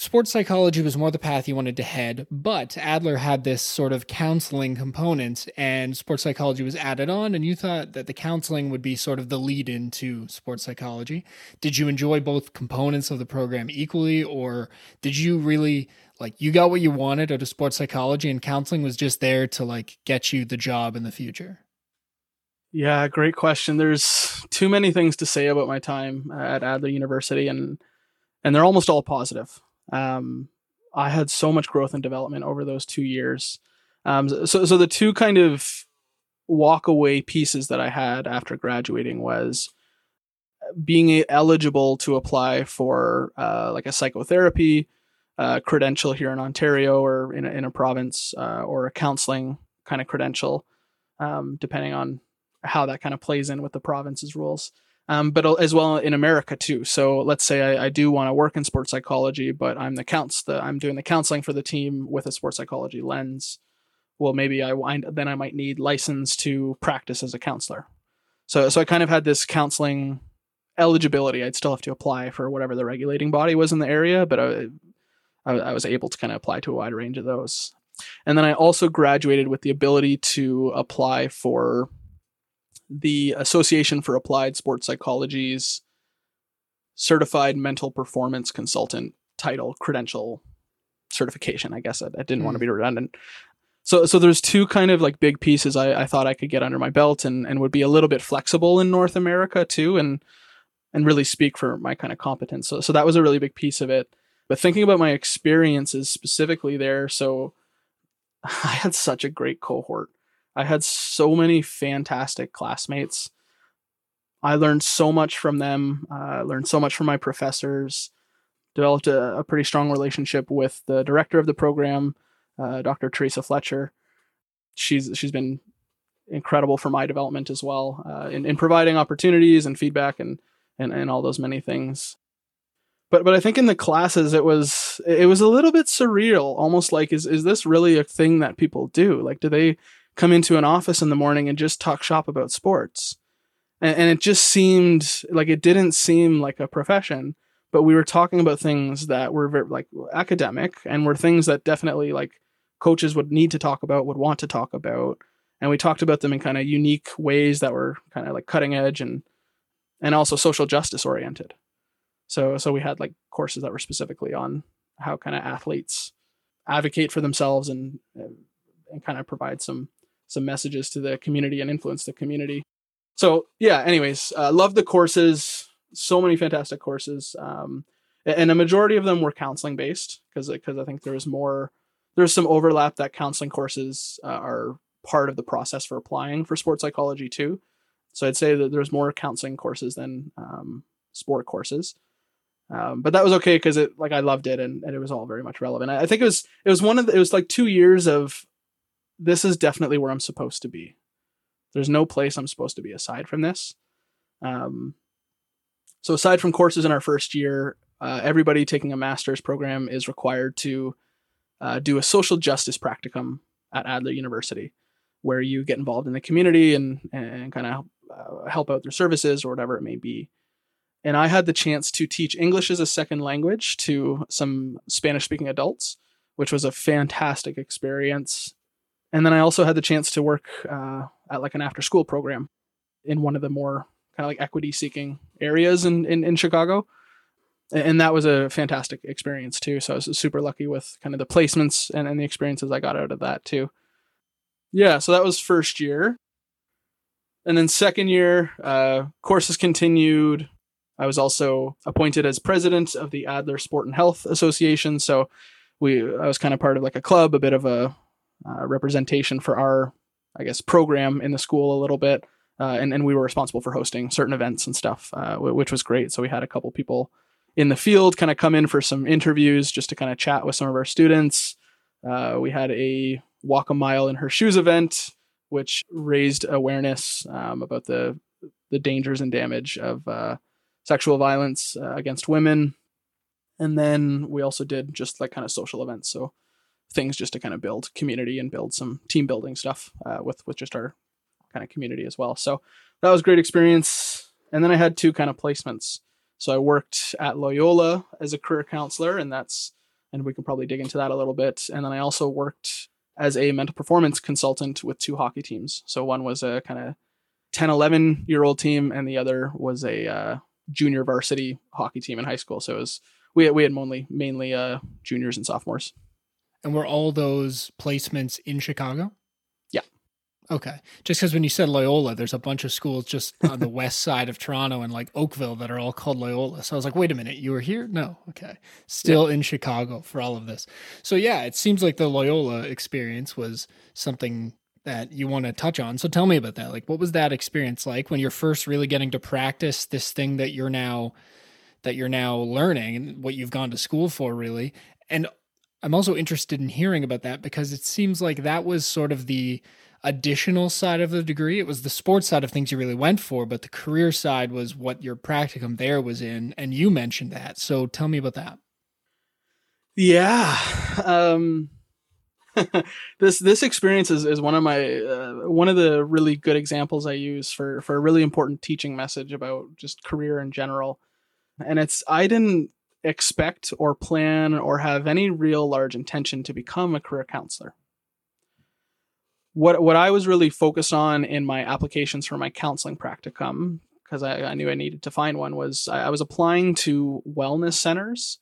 sports psychology was more the path you wanted to head, but Adler had this sort of counseling component and sports psychology was added on and you thought that the counseling would be sort of the lead into sports psychology. Did you enjoy both components of the program equally or did you really like you got what you wanted out of sports psychology and counseling was just there to like get you the job in the future? Yeah, great question. There's too many things to say about my time at Adler University, and and they're almost all positive. Um, I had so much growth and development over those two years. Um, so so the two kind of walk away pieces that I had after graduating was being eligible to apply for uh, like a psychotherapy uh, credential here in Ontario or in a, in a province uh, or a counseling kind of credential, um, depending on how that kind of plays in with the province's rules. Um, but as well in America too. So let's say I, I do want to work in sports psychology, but I'm the counts the I'm doing the counseling for the team with a sports psychology lens. Well, maybe I wind then I might need license to practice as a counselor. So so I kind of had this counseling eligibility. I'd still have to apply for whatever the regulating body was in the area, but I, I, I was able to kind of apply to a wide range of those. And then I also graduated with the ability to apply for the Association for Applied Sports Psychology's Certified Mental Performance Consultant title credential certification. I guess I, I didn't want to hmm. be redundant. So, so there's two kind of like big pieces I, I thought I could get under my belt and, and would be a little bit flexible in North America too, and and really speak for my kind of competence. So, so that was a really big piece of it. But thinking about my experiences specifically there, so I had such a great cohort. I had so many fantastic classmates. I learned so much from them. I uh, learned so much from my professors. Developed a, a, pretty strong relationship with the director of the program, uh, Dr. Teresa Fletcher. She's she's been incredible for my development as well uh, in, in providing opportunities and feedback and, and and all those many things. But but I think in the classes it was it was a little bit surreal, almost like is is this really a thing that people do? Like, do they come into an office in the morning and just talk shop about sports. and, and it just seemed like it didn't seem like a profession but we were talking about things that were very like academic and were things that definitely like coaches would need to talk about would want to talk about and we talked about them in kind of unique ways that were kind of like cutting edge and and also social justice oriented so so we had like courses that were specifically on how kind of athletes advocate for themselves and and kind of provide some some messages to the community and influence the community. So yeah anyways uh, love the courses. So many fantastic courses. Um, and a majority of them were counseling based because because i think there was more there's some overlap that counseling courses uh, are part of the process for applying for sports psychology too. So i'd say that there's more counseling courses than um, sport courses um, but that was okay because it like i loved it and, and it was all very much relevant. I, I think it was it was one of the, it was like two years of this is definitely where i'm supposed to be. There's no place i'm supposed to be aside from this. Um, so aside from courses in our first year, uh, everybody taking a master's program is required to uh, do a social justice practicum at Adler University, where you get involved in the community and and kind of uh, help out their services or whatever it may be. And I had the chance to teach English as a second language to some Spanish speaking adults, which was a fantastic experience. And then I also had the chance to work uh, at like an after school program in one of the more kind of like equity seeking areas in, in, in Chicago. And that was a fantastic experience too. So I was super lucky with kind of the placements and, and the experiences I got out of that too. Yeah, so that was first year. And then second year, uh, courses continued. I was also appointed as president of the Adler Sport and Health Association. So we, I was kind of part of like a club, a bit of a uh, representation for our, I guess, program in the school a little bit uh, and and we were responsible for hosting certain events and stuff, uh, which was great. So we had a couple people in the field kind of come in for some interviews just to kind of chat with some of our students. Uh, we had a walk a mile in her shoes event, which raised awareness um, about the the dangers and damage of uh, sexual violence uh, against women. And then we also did just like kind of social events, so things just to kind of build community and build some team building stuff uh, with with just our kind of community as well. So that was great experience. And then I had two kind of placements. So I worked at Loyola as a career counselor, and that's and we can probably dig into that a little bit. And then I also worked as a mental performance consultant with two hockey teams. So one was a kind of 10, 11 year old team, and the other was a uh, junior varsity hockey team in high school. So it was we had, we had mainly mainly uh, juniors and sophomores. And were all those placements in Chicago? Yeah. Okay. Just because when you said Loyola, there's a bunch of schools just on the (laughs) west side of Toronto and like Oakville that are all called Loyola. So I was like, wait a minute, you were here? No. Okay. Still yeah. in Chicago for all of this. So yeah, it seems like the Loyola experience was something that you want to touch on. So tell me about that. Like, what was that experience like when you're first really getting to practice this thing that you're now that you're now learning and what you've gone to school for really? And I'm also interested in hearing about that because it seems like that was sort of the additional side of the degree. It was the sports side of things you really went for, but the career side was what your practicum there was in. And you mentioned that. So tell me about that. Yeah. Um, (laughs) this this experience is, is one of my uh, one of the really good examples I use for for a really important teaching message about just career in general. And it's I didn't expect or plan or have any real large intention to become a career counselor what what I was really focused on in my applications for my counseling practicum, because I, I, knew I needed to find one, was I, I was applying to wellness centers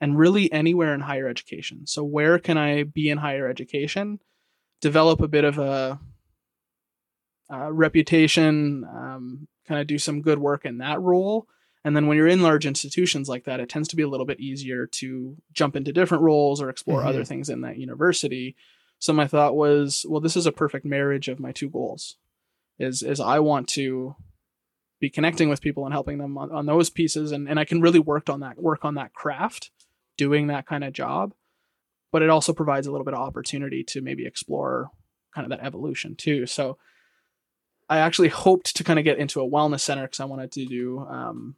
and really anywhere in higher education. So where can I be in higher education, develop a bit of a, a reputation, um, kind of do some good work in that role. And then when you're in large institutions like that, it tends to be a little bit easier to jump into different roles or explore mm-hmm. other things in that university so my thought was, well, this is a perfect marriage of my two goals. Is is I want to be connecting with people and helping them on, on those pieces and, and I can really work on that work on that craft, doing that kind of job. But it also provides a little bit of opportunity to maybe explore kind of that evolution too. So I actually hoped to kind of get into a wellness center because I wanted to do um,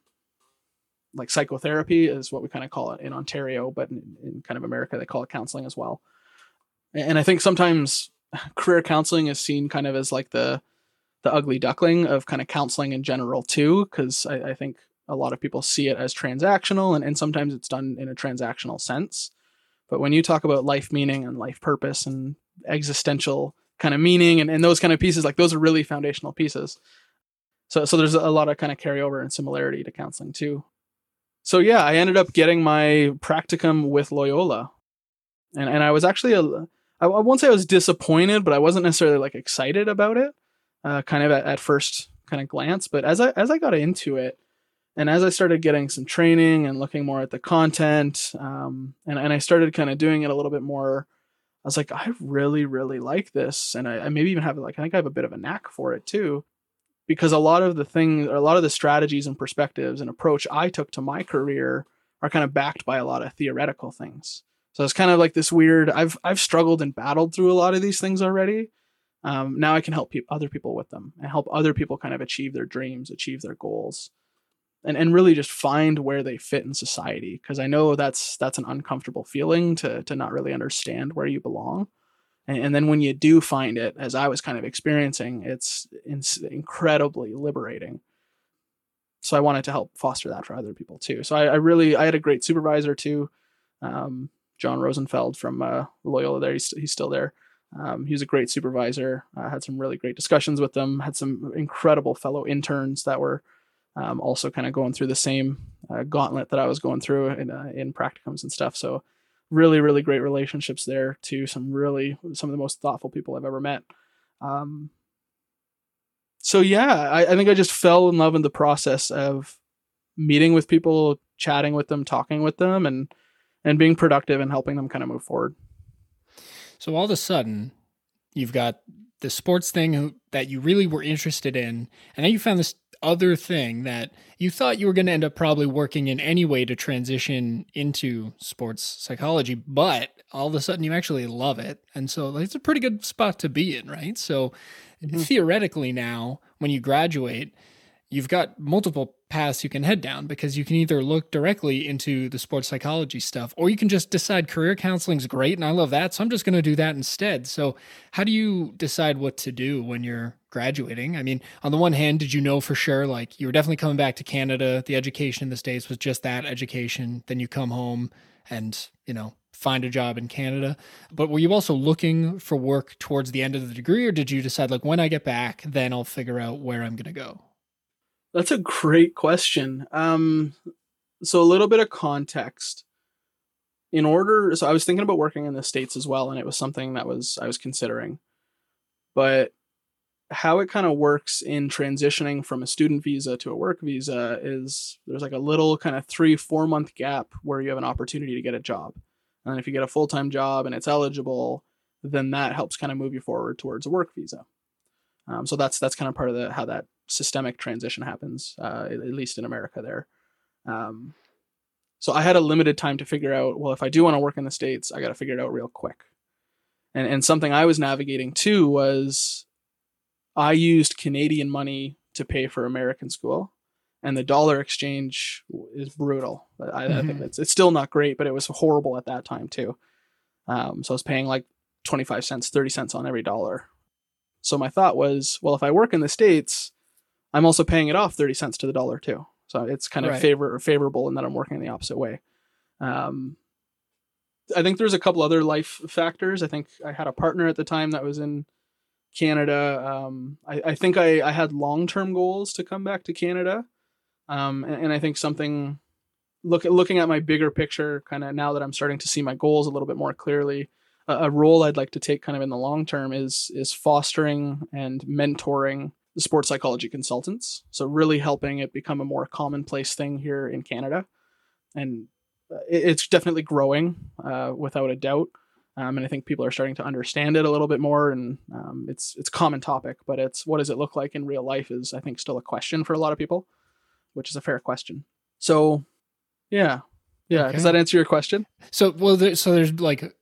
like psychotherapy is what we kind of call it in Ontario, but in, in, kind of America they call it counseling as well. And I think sometimes (laughs) career counseling is seen kind of as like the the ugly duckling of kind of counseling in general too, because I, I think a lot of people see it as transactional and, and sometimes it's done in a transactional sense. But when you talk about life meaning and life purpose and existential kind of meaning and, and those kind of pieces, like those are really foundational pieces. So so there's a lot of kind of carryover and similarity to counseling too. So yeah, I ended up getting my practicum with Loyola. And and I was actually a I won't say I was disappointed, but I wasn't necessarily like excited about it, uh, kind of at, at first kind of glance. But as I as I got into it, and as I started getting some training and looking more at the content, um, and and I started kind of doing it a little bit more, I was like, I really really like this, and I, I maybe even have like I think I have a bit of a knack for it too, because a lot of the things, a lot of the strategies and perspectives and approach I took to my career are kind of backed by a lot of theoretical things. So it's kind of like this weird. I've I've struggled and battled through a lot of these things already. Um, now I can help pe- other people with them and help other people kind of achieve their dreams, achieve their goals, and and really just find where they fit in society. Because I know that's that's an uncomfortable feeling to to not really understand where you belong. And, and then when you do find it, as I was kind of experiencing, it's, it's incredibly liberating so I wanted to help foster that for other people too. So I, I really I had a great supervisor too. Um, John Rosenfeld from uh, Loyola there. He's, he's still there. Um, he was a great supervisor. I had some really great discussions with them. Had some incredible fellow interns that were um, also kind of going through the same uh, gauntlet that I was going through in uh, in practicums and stuff. So really, really great relationships there to Some really some of the most thoughtful people I've ever met. Um, so yeah, I, I think I just fell in love in the process of meeting with people, chatting with them, talking with them, and and being productive and helping them kind of move forward. So all of a sudden, you've got the sports thing that you really were interested in, and then you found this other thing that you thought you were going to end up probably working in anyway to transition into sports psychology, but all of a sudden you actually love it. And so it's a pretty good spot to be in, right? So mm-hmm. theoretically now, when you graduate, you've got multiple paths you can head down because you can either look directly into the sports psychology stuff or you can just decide career counseling's great and I love that so I'm just going to do that instead. So how do you decide what to do when you're graduating? I mean, on the one hand, did you know for sure like you were definitely coming back to Canada, the education in the states was just that education, then you come home and, you know, find a job in Canada. But were you also looking for work towards the end of the degree or did you decide like when I get back then I'll figure out where I'm going to go? That's a great question. Um, so a little bit of context. In order, so I was thinking about working in the states as well, and it was something that was I was considering. But how it kind of works in transitioning from a student visa to a work visa is there's like a little kind of three four month gap where you have an opportunity to get a job, and if you get a full time job and it's eligible, then that helps kind of move you forward towards a work visa. Um, so that's that's kind of part of the how that systemic transition happens, uh, at least in America. There, um, so I had a limited time to figure out. Well, if I do want to work in the states, I got to figure it out real quick. And and something I was navigating too was, I used Canadian money to pay for American school, and the dollar exchange is brutal. I, mm-hmm. I think mm-hmm. it's it's still not great, but it was horrible at that time too. Um, so I was paying like 25 cents, 30 cents on every dollar so my thought was, well, if I work in the States, I'm also paying it off 30 cents to the dollar too. So it's kind of right. favor favorable in that I'm working in the opposite way. Um, I think there's a couple other life factors. I think I had a partner at the time that was in Canada. Um, I, I, think I, I had long term goals to come back to Canada. Um, and, and, I think something look looking at my bigger picture, kind of now that I'm starting to see my goals a little bit more clearly, a role I'd like to take kind of in the long term is is fostering and mentoring the sports psychology consultants. So really helping it become a more commonplace thing here in Canada, and uh, it's definitely growing uh, without a doubt. Um, and I think people are starting to understand it a little bit more, and um, it's it's common topic. But it's what does it look like in real life is I think still a question for a lot of people, which is a fair question. So, yeah, yeah. Okay. Does that answer your question? So well, there, so there's like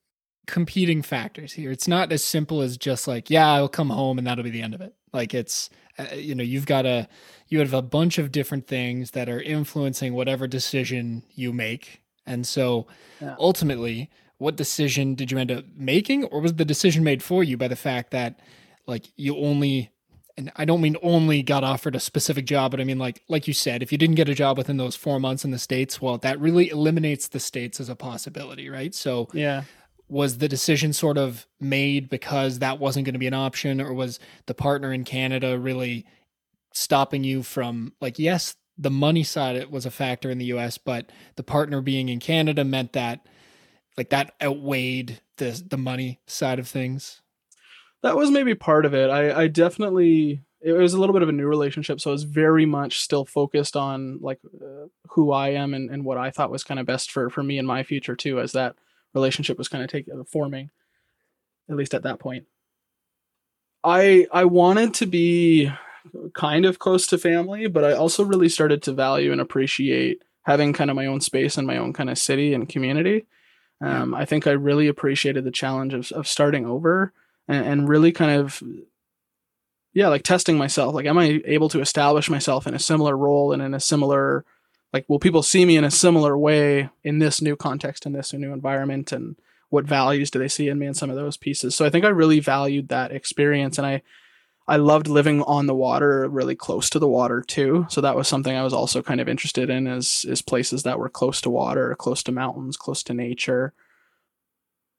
competing factors here. It's not as simple as just like, yeah, I'll come home and that'll be the end of it. Like it's, uh, you know, you've got a, you have a bunch of different things that are influencing whatever decision you make. And so yeah. ultimately, what decision did you end up making? Or was the decision made for you by the fact that like you only and I don't mean only got offered a specific job, but I mean like like you said, if you didn't get a job within those four months in the states, well, that really eliminates the states as a possibility, right? So Yeah. Was the decision sort of made because that wasn't going to be an option, or was the partner in Canada really stopping you from like yes, the money side it was a factor in the U.S., but the partner being in Canada meant that like that outweighed the the money side of things. that was maybe part of it. I, I definitely it was a little bit of a new relationship, so I was very much still focused on like uh, who I am and, and what I thought was kind of best for for me and my future too, as that relationship was kind of taking forming, at least at that point. I I wanted to be kind of close to family, but I also really started to value and appreciate having kind of my own space and my own kind of city and community. Um, I think I really appreciated the challenge of, of starting over and, and really kind of yeah like testing myself like am i able to establish myself in a similar role and in a similar like will people see me in a similar way in this new context in this new environment and what values do they see in me in some of those pieces so i think i really valued that experience and i i loved living on the water really close to the water too so that was something i was also kind of interested in is is places that were close to water close to mountains close to nature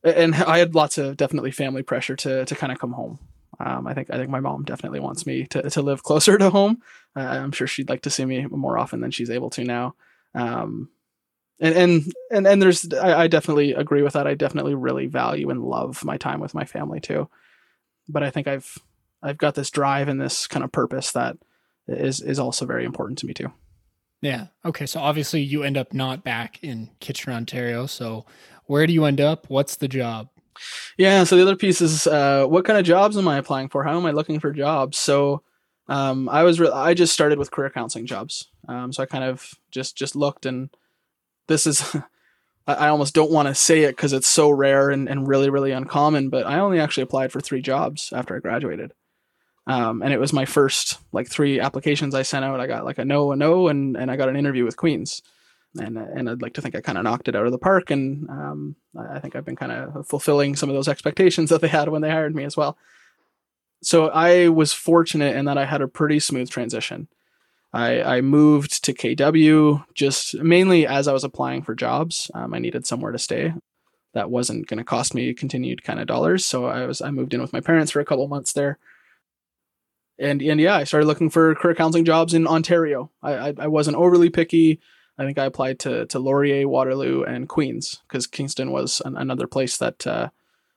and I had lots of definitely family pressure to to kind of come home. Um, I think I think my mom definitely wants me to to live closer (laughs) to home. Uh, I'm sure she'd like to see me more often than she's able to now. Um, and and and and there's I, I definitely agree with that. I definitely really value and love my time with my family too. But I think I've I've got this drive and this kind of purpose that is is also very important to me too. Yeah. Okay. So obviously you end up not back in Kitchener, Ontario. So where do you end up? What's the job? Yeah. So the other piece is uh, what kind of jobs am I applying for? How am I looking for jobs? So um, I was re- I just started with career counseling jobs. Um, so I kind of just just looked and this is (laughs) I, almost don't want to say it because it's so rare and, and really really uncommon. But I only actually applied for three jobs after I graduated. Um, and it was my first like three applications I sent out. I got like a no, a no, and and I got an interview with Queens, and and I'd like to think I kind of knocked it out of the park. And um, I think I've been kind of fulfilling some of those expectations that they had when they hired me as well. So I was fortunate in that I had a pretty smooth transition. I, I moved to KW just mainly as I was applying for jobs. Um, I needed somewhere to stay. That wasn't going to cost me continued kind of dollars, so I was I moved in with my parents for a couple months there and and yeah, I started looking for career counseling jobs in Ontario. I I, I wasn't overly picky. I think I applied to to Laurier, Waterloo, and Queens because Kingston was an, another place that uh,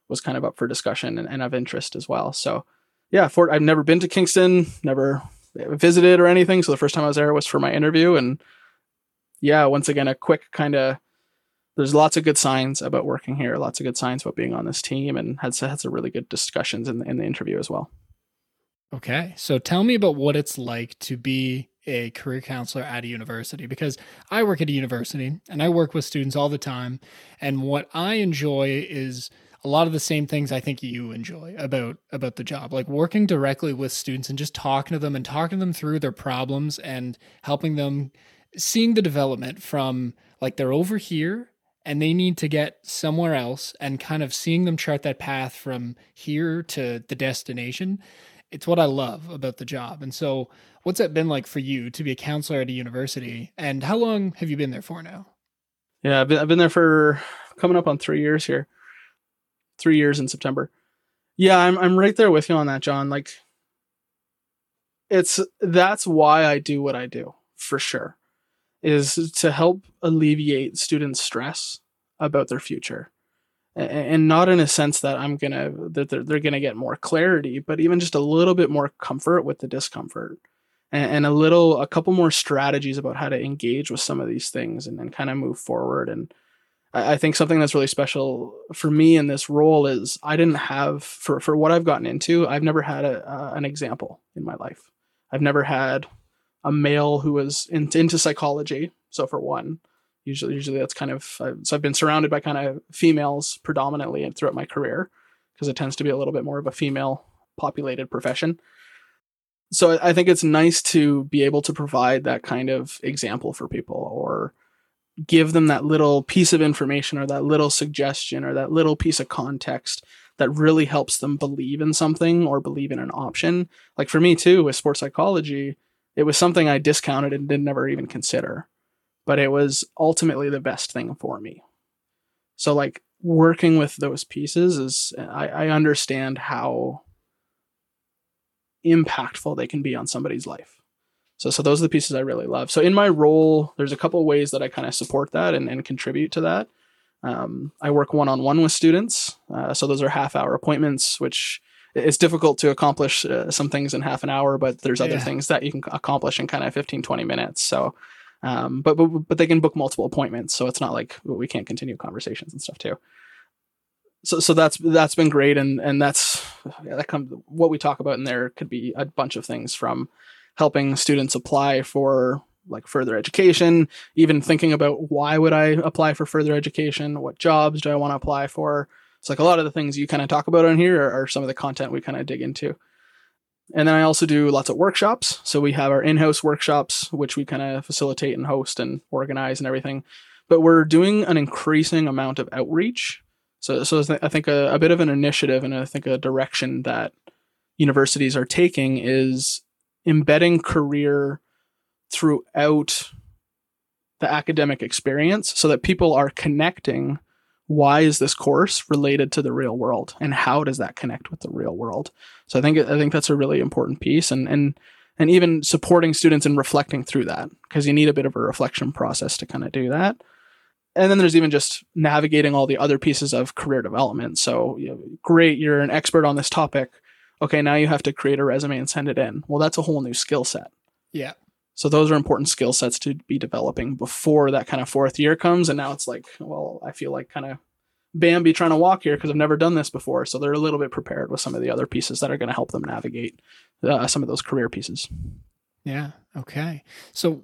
was kind of up for discussion and, and of interest as well. So yeah, Fort. I've never been to Kingston, never visited or anything. So the first time I was there was for my interview, and yeah, once again a quick kind of. There's lots of good signs about working here, lots of good signs about being on this team, and had had some really good discussions in the, in the interview as well. Okay. So tell me about what it's like to be a career counselor at a university because I work at a university and I work with students all the time. And what I enjoy is a lot of the same things I think you enjoy about about the job. Like working directly with students and just talking to them and talking them through their problems and helping them seeing the development from like they're over here and they need to get somewhere else and kind of seeing them chart that path from here to the destination it's what I love about the job. And so, what's that been like for you to be a counselor at a university? And how long have you been there for now? Yeah, I've been, I've been there for coming up on three years here. Three years in September. Yeah, I'm I'm right there with you on that, John. Like, it's that's why I do what I do for sure, is to help alleviate students' stress about their future and not in a sense that I'm gonna that they're, they're gonna get more clarity, but even just a little bit more comfort with the discomfort, and, and, a little a couple more strategies about how to engage with some of these things and, then kind of move forward. And I, I, think something that's really special for me in this role is I didn't have for for what I've gotten into. I've never had a, uh, an example in my life. I've never had a male who was in, into psychology. So for one, usually usually that's kind of uh, so i've been surrounded by kind of females predominantly throughout my career because it tends to be a little bit more of a female populated profession so i think it's nice to be able to provide that kind of example for people or give them that little piece of information or that little suggestion or that little piece of context that really helps them believe in something or believe in an option. Like for me too, with sports psychology, it was something I discounted and didn't ever even consider, but it was ultimately the best thing for me. So like working with those pieces is I, I understand how impactful they can be on somebody's life. So, so those are the pieces I really love. So in my role, there's a couple ways that I kind of support that and, and contribute to that. Um, I work one on one with students. Uh, so those are half hour appointments, which it's difficult to accomplish uh, some things in half an hour, but there's other yeah. things that you can accomplish in kind of 15, 20 minutes. So, um, but, but, but they can book multiple appointments. So it's not like we can't continue conversations and stuff too so so that's that's been great and and that's yeah, that comes what we talk about in there could be a bunch of things from helping students apply for like further education even thinking about why would i apply for further education what jobs do i want to apply for? It's like a lot of the things you kind of talk about on here are, are some of the content we kind of dig into. And then i also do lots of workshops. So we have our in-house workshops which we kind of facilitate and host and organize and everything. But we're doing an increasing amount of outreach. So, so I think a, a bit of an initiative and I think a direction that universities are taking is embedding career throughout the academic experience so that people are connecting why is this course related to the real world and how does that connect with the real world so i think i think that's a really important piece and and and even supporting students in reflecting through that because you need a bit of a reflection process to kind of do that and then there's even just navigating all the other pieces of career development. So, you know, great, you're an expert on this topic. Okay, now you have to create a resume and send it in. Well, that's a whole new skill set. Yeah. So those are important skill sets to be developing before that kind of fourth year comes. And now it's like, well, I feel like kind of Bambi trying to walk here because I've never done this before. So they're a little bit prepared with some of the other pieces that are going to help them navigate uh, some of those career pieces. Yeah. Okay. So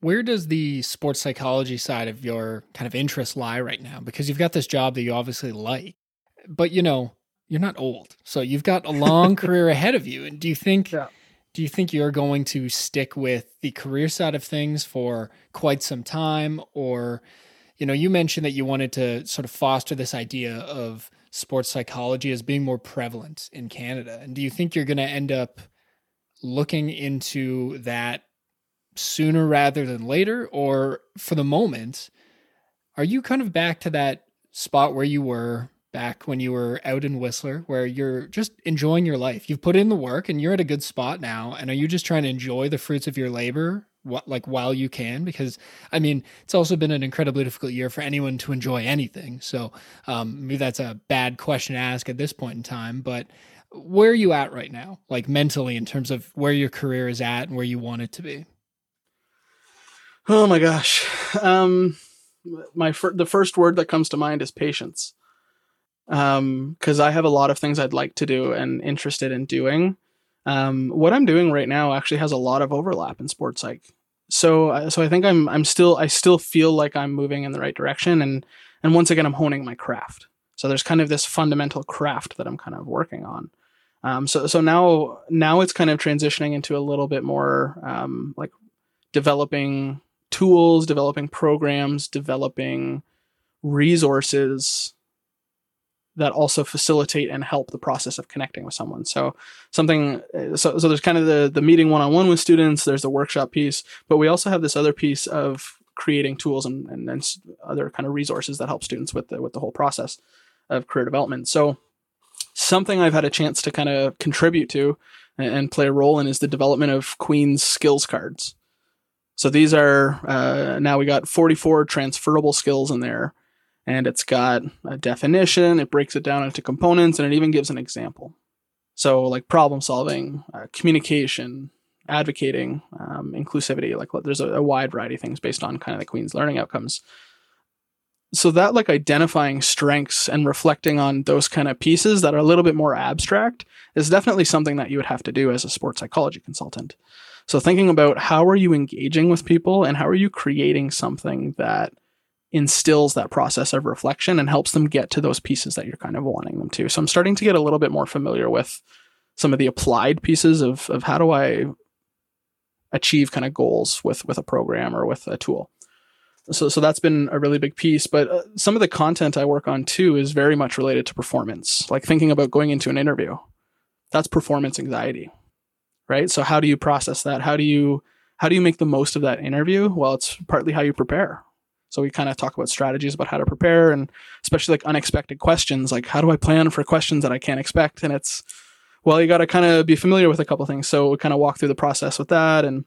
where does the sports psychology side of your kind of interest lie right now? Because you've got this job that you obviously like, but you know, you're not old. So you've got a long (laughs) career ahead of you. And do you think yeah. do you think you're going to stick with the career side of things for quite some time or you know, you mentioned that you wanted to sort of foster this idea of sports psychology as being more prevalent in Canada. And do you think you're going to end up looking into that sooner rather than later? Or for the moment, are you kind of back to that spot where you were back when you were out in Whistler, where you're just enjoying your life? You've put in the work and you're at a good spot now. And are you just trying to enjoy the fruits of your labor? What, like while you can because i mean it's also been an incredibly difficult year for anyone to enjoy anything so um, maybe that's a bad question to ask at this point in time but where are you at right now like mentally in terms of where your career is at and where you want it to be Oh my gosh. Um, my fir- the first word that comes to mind is patience. Um, because I have a lot of things I'd like to do and interested in doing. Um, what I'm doing right now actually has a lot of overlap in sports psych. So, uh, so I think I'm I'm still I still feel like I'm moving in the right direction, and and once again I'm honing my craft. So there's kind of this fundamental craft that I'm kind of working on. Um, so so now now it's kind of transitioning into a little bit more um, like developing tools, developing programs, developing resources that also facilitate and help the process of connecting with someone. So something so so there's kind of the the meeting one on one with students, there's the workshop piece, but we also have this other piece of creating tools and, and, and other kind of resources that help students with the with the whole process of career development. So something I've had a chance to kind of contribute to and, and play a role in is the development of Queen's skills cards. So these are uh, now we got 44 transferable skills in there, and it's got a definition. It breaks it down into components, and it even gives an example. So like problem solving, uh, communication, advocating, um, inclusivity. Like there's a, a wide variety of things based on kind of the Queen's learning outcomes. So that like identifying strengths and reflecting on those kind of pieces that are a little bit more abstract is definitely something that you would have to do as a sports psychology consultant. So thinking about how are you engaging with people and how are you creating something that instills that process of reflection and helps them get to those pieces that you're kind of wanting them to. So I'm starting to get a little bit more familiar with some of the applied pieces of of how do I achieve kind of goals with with a program or with a tool. so so that's been a really big piece but uh, some of the content i work on too is very much related to performance like thinking about going into an interview. That's performance anxiety right? So how do you process that? How do you how do you make the most of that interview? Well it's partly how you prepare so we kind of talk about strategies about how to prepare and especially like unexpected questions like how do i plan for questions that i can't expect and it's well you got to kind of be familiar with a couple things so we kind of walk through the process with that and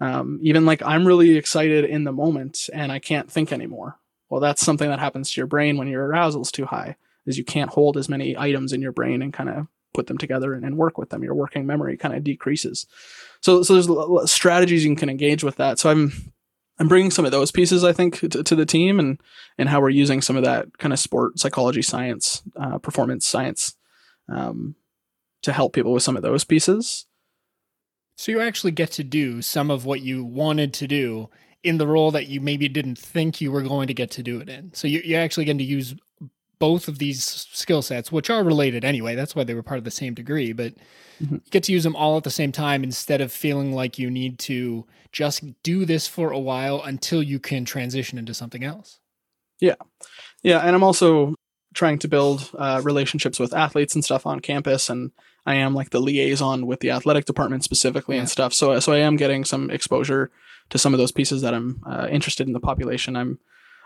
um, even like I'm really excited in the moment and I can't think anymore. Well, that's something that happens to your brain when your arousal is too high, is you can't hold as many items in your brain and kind of put them together and, and, work with them. Your working memory kind of decreases. So, so there's strategies you can engage with that. So I'm, I'm bringing some of those pieces, I think, to, to the team and, and how we're using some of that kind of sport psychology science, uh, performance science, um, to help people with some of those pieces. So you actually get to do some of what you wanted to do in the role that you maybe didn't think you were going to get to do it in. So you, you're actually getting to use both of these skill sets, which are related anyway. That's why they were part of the same degree, but mm-hmm. you get to use them all at the same time instead of feeling like you need to just do this for a while until you can transition into something else. Yeah. Yeah. And I'm also trying to build uh, relationships with athletes and stuff on campus and I am like the liaison with the athletic department specifically yeah. and stuff. So so I am getting some exposure to some of those pieces that I'm uh, interested in the population. I'm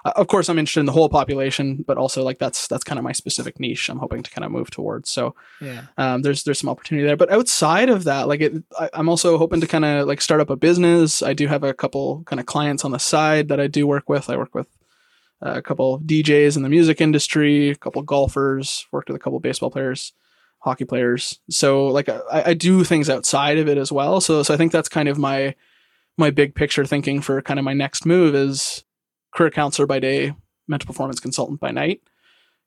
uh, of course I'm interested in the whole population, but also like that's that's kind of my specific niche. I'm hoping to kind of move towards. So yeah, um, there's there's some opportunity there. But outside of that, like it, I, I'm also hoping to kind of like start up a business. I do have a couple kind of clients on the side that I do work with. I work with uh, a couple DJs in the music industry, a couple golfers, worked with a couple baseball players hockey players. So like I, I, do things outside of it as well. So so I think that's kind of my my big picture thinking for kind of my next move is career counselor by day, mental performance consultant by night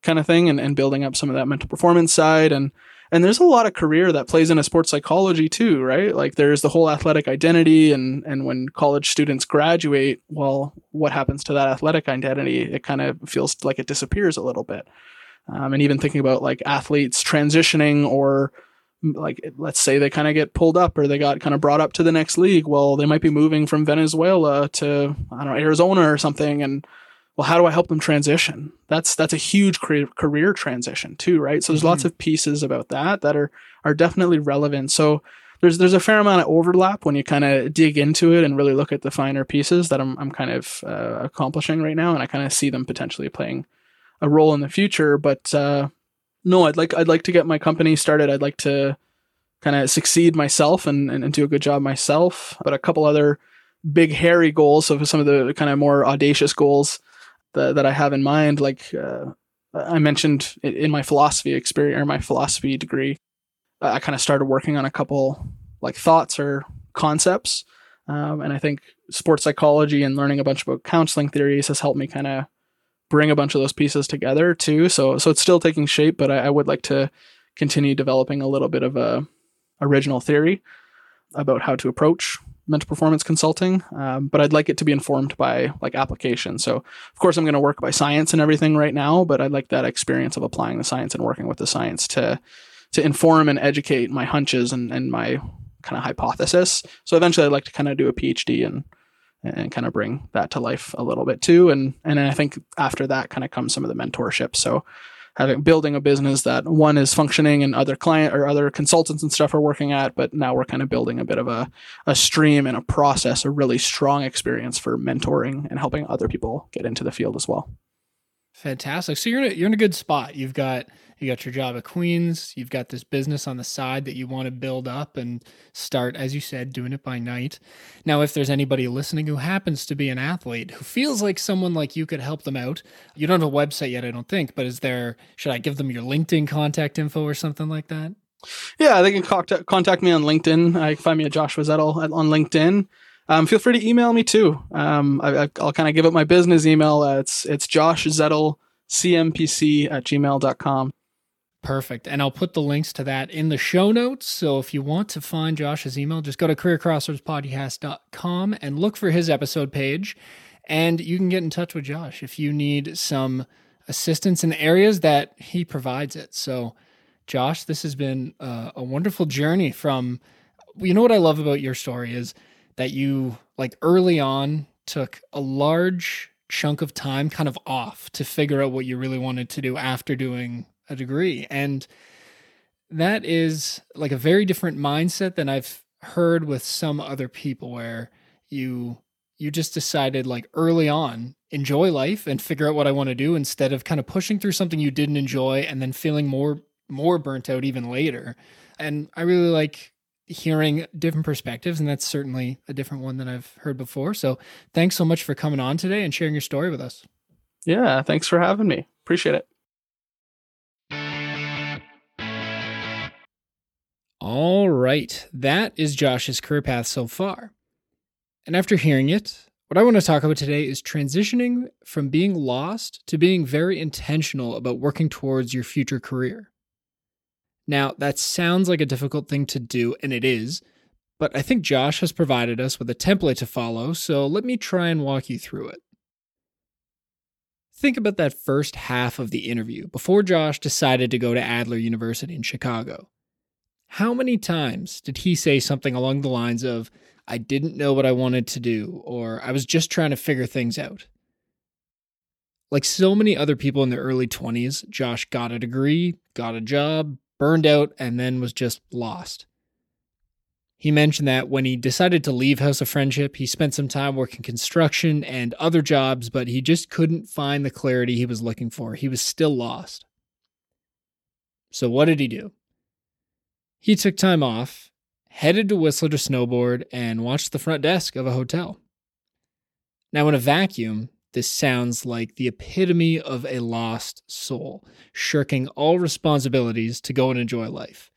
kind of thing and, and building up some of that mental performance side and and there's a lot of career that plays into sports psychology too, right? Like there's the whole athletic identity and and when college students graduate, well, what happens to that athletic identity? It kind of feels like it disappears a little bit um, and even thinking about like athletes transitioning or like let's say they kind of get pulled up or they got kind of brought up to the next league well they might be moving from venezuela to i don't know arizona or something and well how do i help them transition that's that's a huge career transition too right so there's mm-hmm. lots of pieces about that that are are definitely relevant so there's there's a fair amount of overlap when you kind of dig into it and really look at the finer pieces that I'm I'm kind of uh, accomplishing right now, and I kind of see them potentially playing a role in the future. But uh, no, I'd like I'd like to get my company started. I'd like to kind of succeed myself and, and, and do a good job myself. But a couple other big hairy goals. So for some of the kind of more audacious goals that, that I have in mind, like uh, I mentioned in my philosophy experience or my philosophy degree, I kind of started working on a couple like thoughts or concepts. Um, and I think sports psychology and learning a bunch about counseling theories has helped me kind of bring a bunch of those pieces together too. So so it's still taking shape, but I, I would like to continue developing a little bit of a original theory about how to approach mental performance consulting. Um, but I'd like it to be informed by like application. So of course I'm going to work by science and everything right now, but I'd like that experience of applying the science and working with the science to to inform and educate my hunches and, and my kind of hypothesis. So eventually I'd like to kind of do a PhD and and kind of bring that to life a little bit too. And and I think after that kind of comes some of the mentorship. So having building a business that one is functioning and other client or other consultants and stuff are working at, but now we're kind of building a bit of a, a stream and a process, a really strong experience for mentoring and helping other people get into the field as well. Fantastic. So you're in a, you're in a good spot. You've got you got your job at Queen's. You've got this business on the side that you want to build up and start, as you said, doing it by night. Now, if there's anybody listening who happens to be an athlete who feels like someone like you could help them out, you don't have a website yet, I don't think, but is there, should I give them your LinkedIn contact info or something like that? Yeah, they can contact, me on LinkedIn. I find me at Josh Wiesettle on LinkedIn. Um, feel free to email me too. Um, I, will kind of give up my business email. Uh, it's it's Josh Zettel, cmpc at gmail.com. Perfect. And I'll put the links to that in the show notes. So if you want to find Josh's email, just go to careercrossroadspodcast.com and look for his episode page. And you can get in touch with Josh if you need some assistance in areas that he provides it. So, Josh, this has been a, a wonderful journey from, you know, what I love about your story is that you, like, early on took a large chunk of time kind of off to figure out what you really wanted to do after doing a degree. And that is like a very different mindset than I've heard with some other people where you you just decided like early on enjoy life and figure out what I want to do instead of kind of pushing through something you didn't enjoy and then feeling more more burnt out even later. And I really like hearing different perspectives and that's certainly a different one than I've heard before. So thanks so much for coming on today and sharing your story with us. Yeah, thanks for having me. Appreciate it. All right. That is Josh's career path so far. And after hearing it, what I want to talk about today is transitioning from being lost to being very intentional about working towards your future career. Now, that sounds like a difficult thing to do, and it is, but I think Josh has provided us with a template to follow, so let me try and walk you through it. Think about that first half of the interview before Josh decided to go to Adler University in Chicago. How many times did he say something along the lines of, I didn't know what I wanted to do, or I was just trying to figure things out. Like so many other people in their early 20s, Josh got a degree, got a job, burned out, and then was just lost. He mentioned that when he decided to leave House of Friendship, he spent some time working construction and other jobs, but he just couldn't find the clarity he was looking for. He was still lost. So, what did he do? He took time off headed to Whistler to snowboard, and watched the front desk of a hotel. Now, in a vacuum, this sounds like the epitome of a lost soul, shirking all responsibilities to go and enjoy life.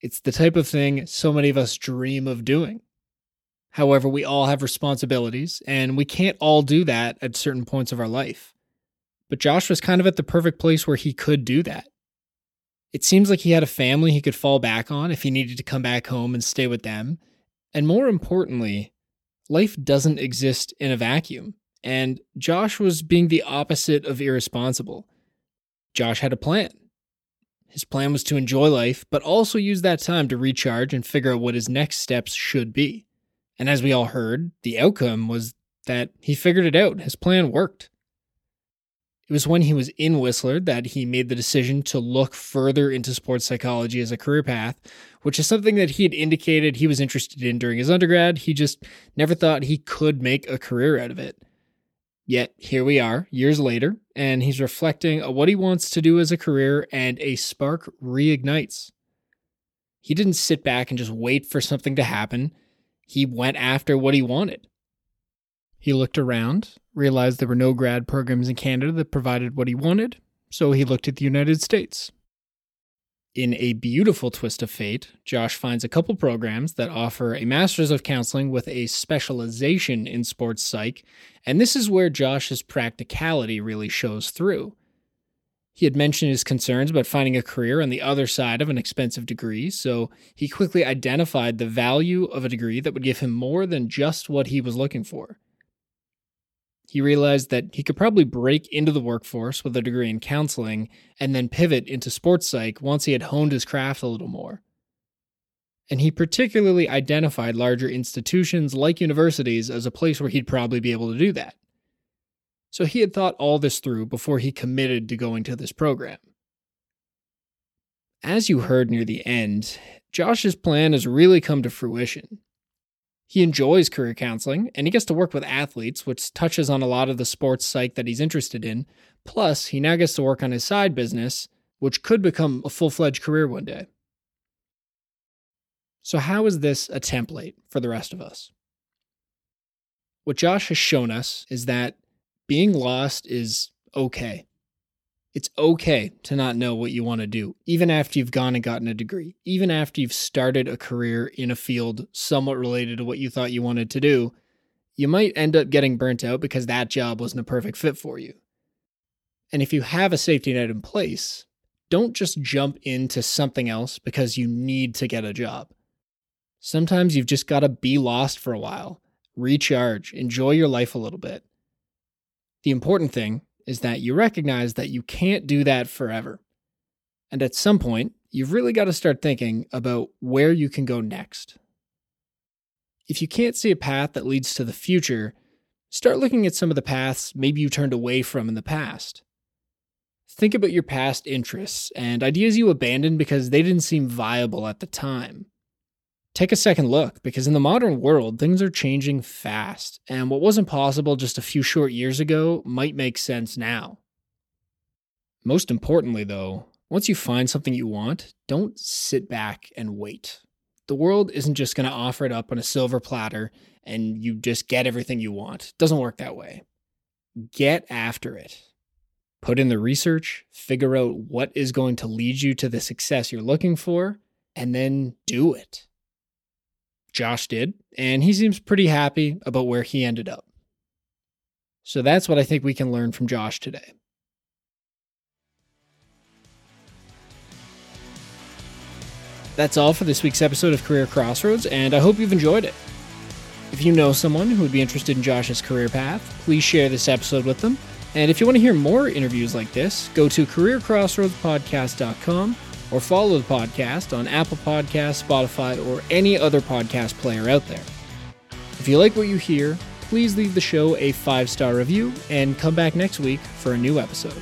It's the type of thing so many of us dream of doing. However, we all have responsibilities, and we can't all do that at certain points of our life. But Josh was kind of at the perfect place where he could do that. It seems like he had a family he could fall back on if he needed to come back home and stay with them. And more importantly, life doesn't exist in a vacuum. And Josh was being the opposite of irresponsible. Josh had a plan. His plan was to enjoy life, but also use that time to recharge and figure out what his next steps should be. And as we all heard, the outcome was that he figured it out. His plan worked. It was when he was in Whistler that he made the decision to look further into sports psychology as a career path, which is something that he had indicated he was interested in during his undergrad. He just never thought he could make a career out of it. Yet here we are, years later, and he's reflecting on what he wants to do as a career, and a spark reignites. He didn't sit back and just wait for something to happen. He went after what he wanted. He looked around, realized there were no grad programs in Canada that provided what he wanted, so he looked at the United States. In a beautiful twist of fate, Josh finds a couple programs that offer a master's of counseling with a specialization in sports psych, and this is where Josh's practicality really shows through. He had mentioned his concerns about finding a career on the other side of an expensive degree, so he quickly identified the value of a degree that would give him more than just what he was looking for he realized that he could probably break into the workforce with a degree in counseling and then pivot into sports psych once he had honed his craft a little more. And he particularly identified larger institutions like universities as a place where he'd probably be able to do that. So he had thought all this through before he committed to going to this program. As you heard near the end, Josh's plan has really come to fruition. He enjoys career counseling and he gets to work with athletes, which touches on a lot of the sports psych that he's interested in. Plus, he now gets to work on his side business, which could become a full fledged career one day. So, how is this a template for the rest of us? What Josh has shown us is that being lost is okay. It's okay to not know what you want to do, even after you've gone and gotten a degree, even after you've started a career in a field somewhat related to what you thought you wanted to do. You might end up getting burnt out because that job wasn't a perfect fit for you. And if you have a safety net in place, don't just jump into something else because you need to get a job. Sometimes you've just got to be lost for a while, recharge, enjoy your life a little bit. The important thing is that you recognize that you can't do that forever. And at some point, you've really got to start thinking about where you can go next. If you can't see a path that leads to the future, start looking at some of the paths maybe you turned away from in the past. Think about your past interests and ideas you abandoned because they didn't seem viable at the time. Take a second look because in the modern world, things are changing fast, and what wasn't possible just a few short years ago might make sense now. Most importantly, though, once you find something you want, don't sit back and wait. The world isn't just going to offer it up on a silver platter and you just get everything you want. It doesn't work that way. Get after it. Put in the research, figure out what is going to lead you to the success you're looking for, and then do it. Josh did, and he seems pretty happy about where he ended up. So that's what I think we can learn from Josh today. That's all for this week's episode of Career Crossroads, and I hope you've enjoyed it. If you know someone who would be interested in Josh's career path, please share this episode with them. And if you want to hear more interviews like this, go to careercrossroadspodcast.com or follow the podcast on Apple Podcasts, Spotify, or any other podcast player out there. If you like what you hear, please leave the show a five star review and come back next week for a new episode.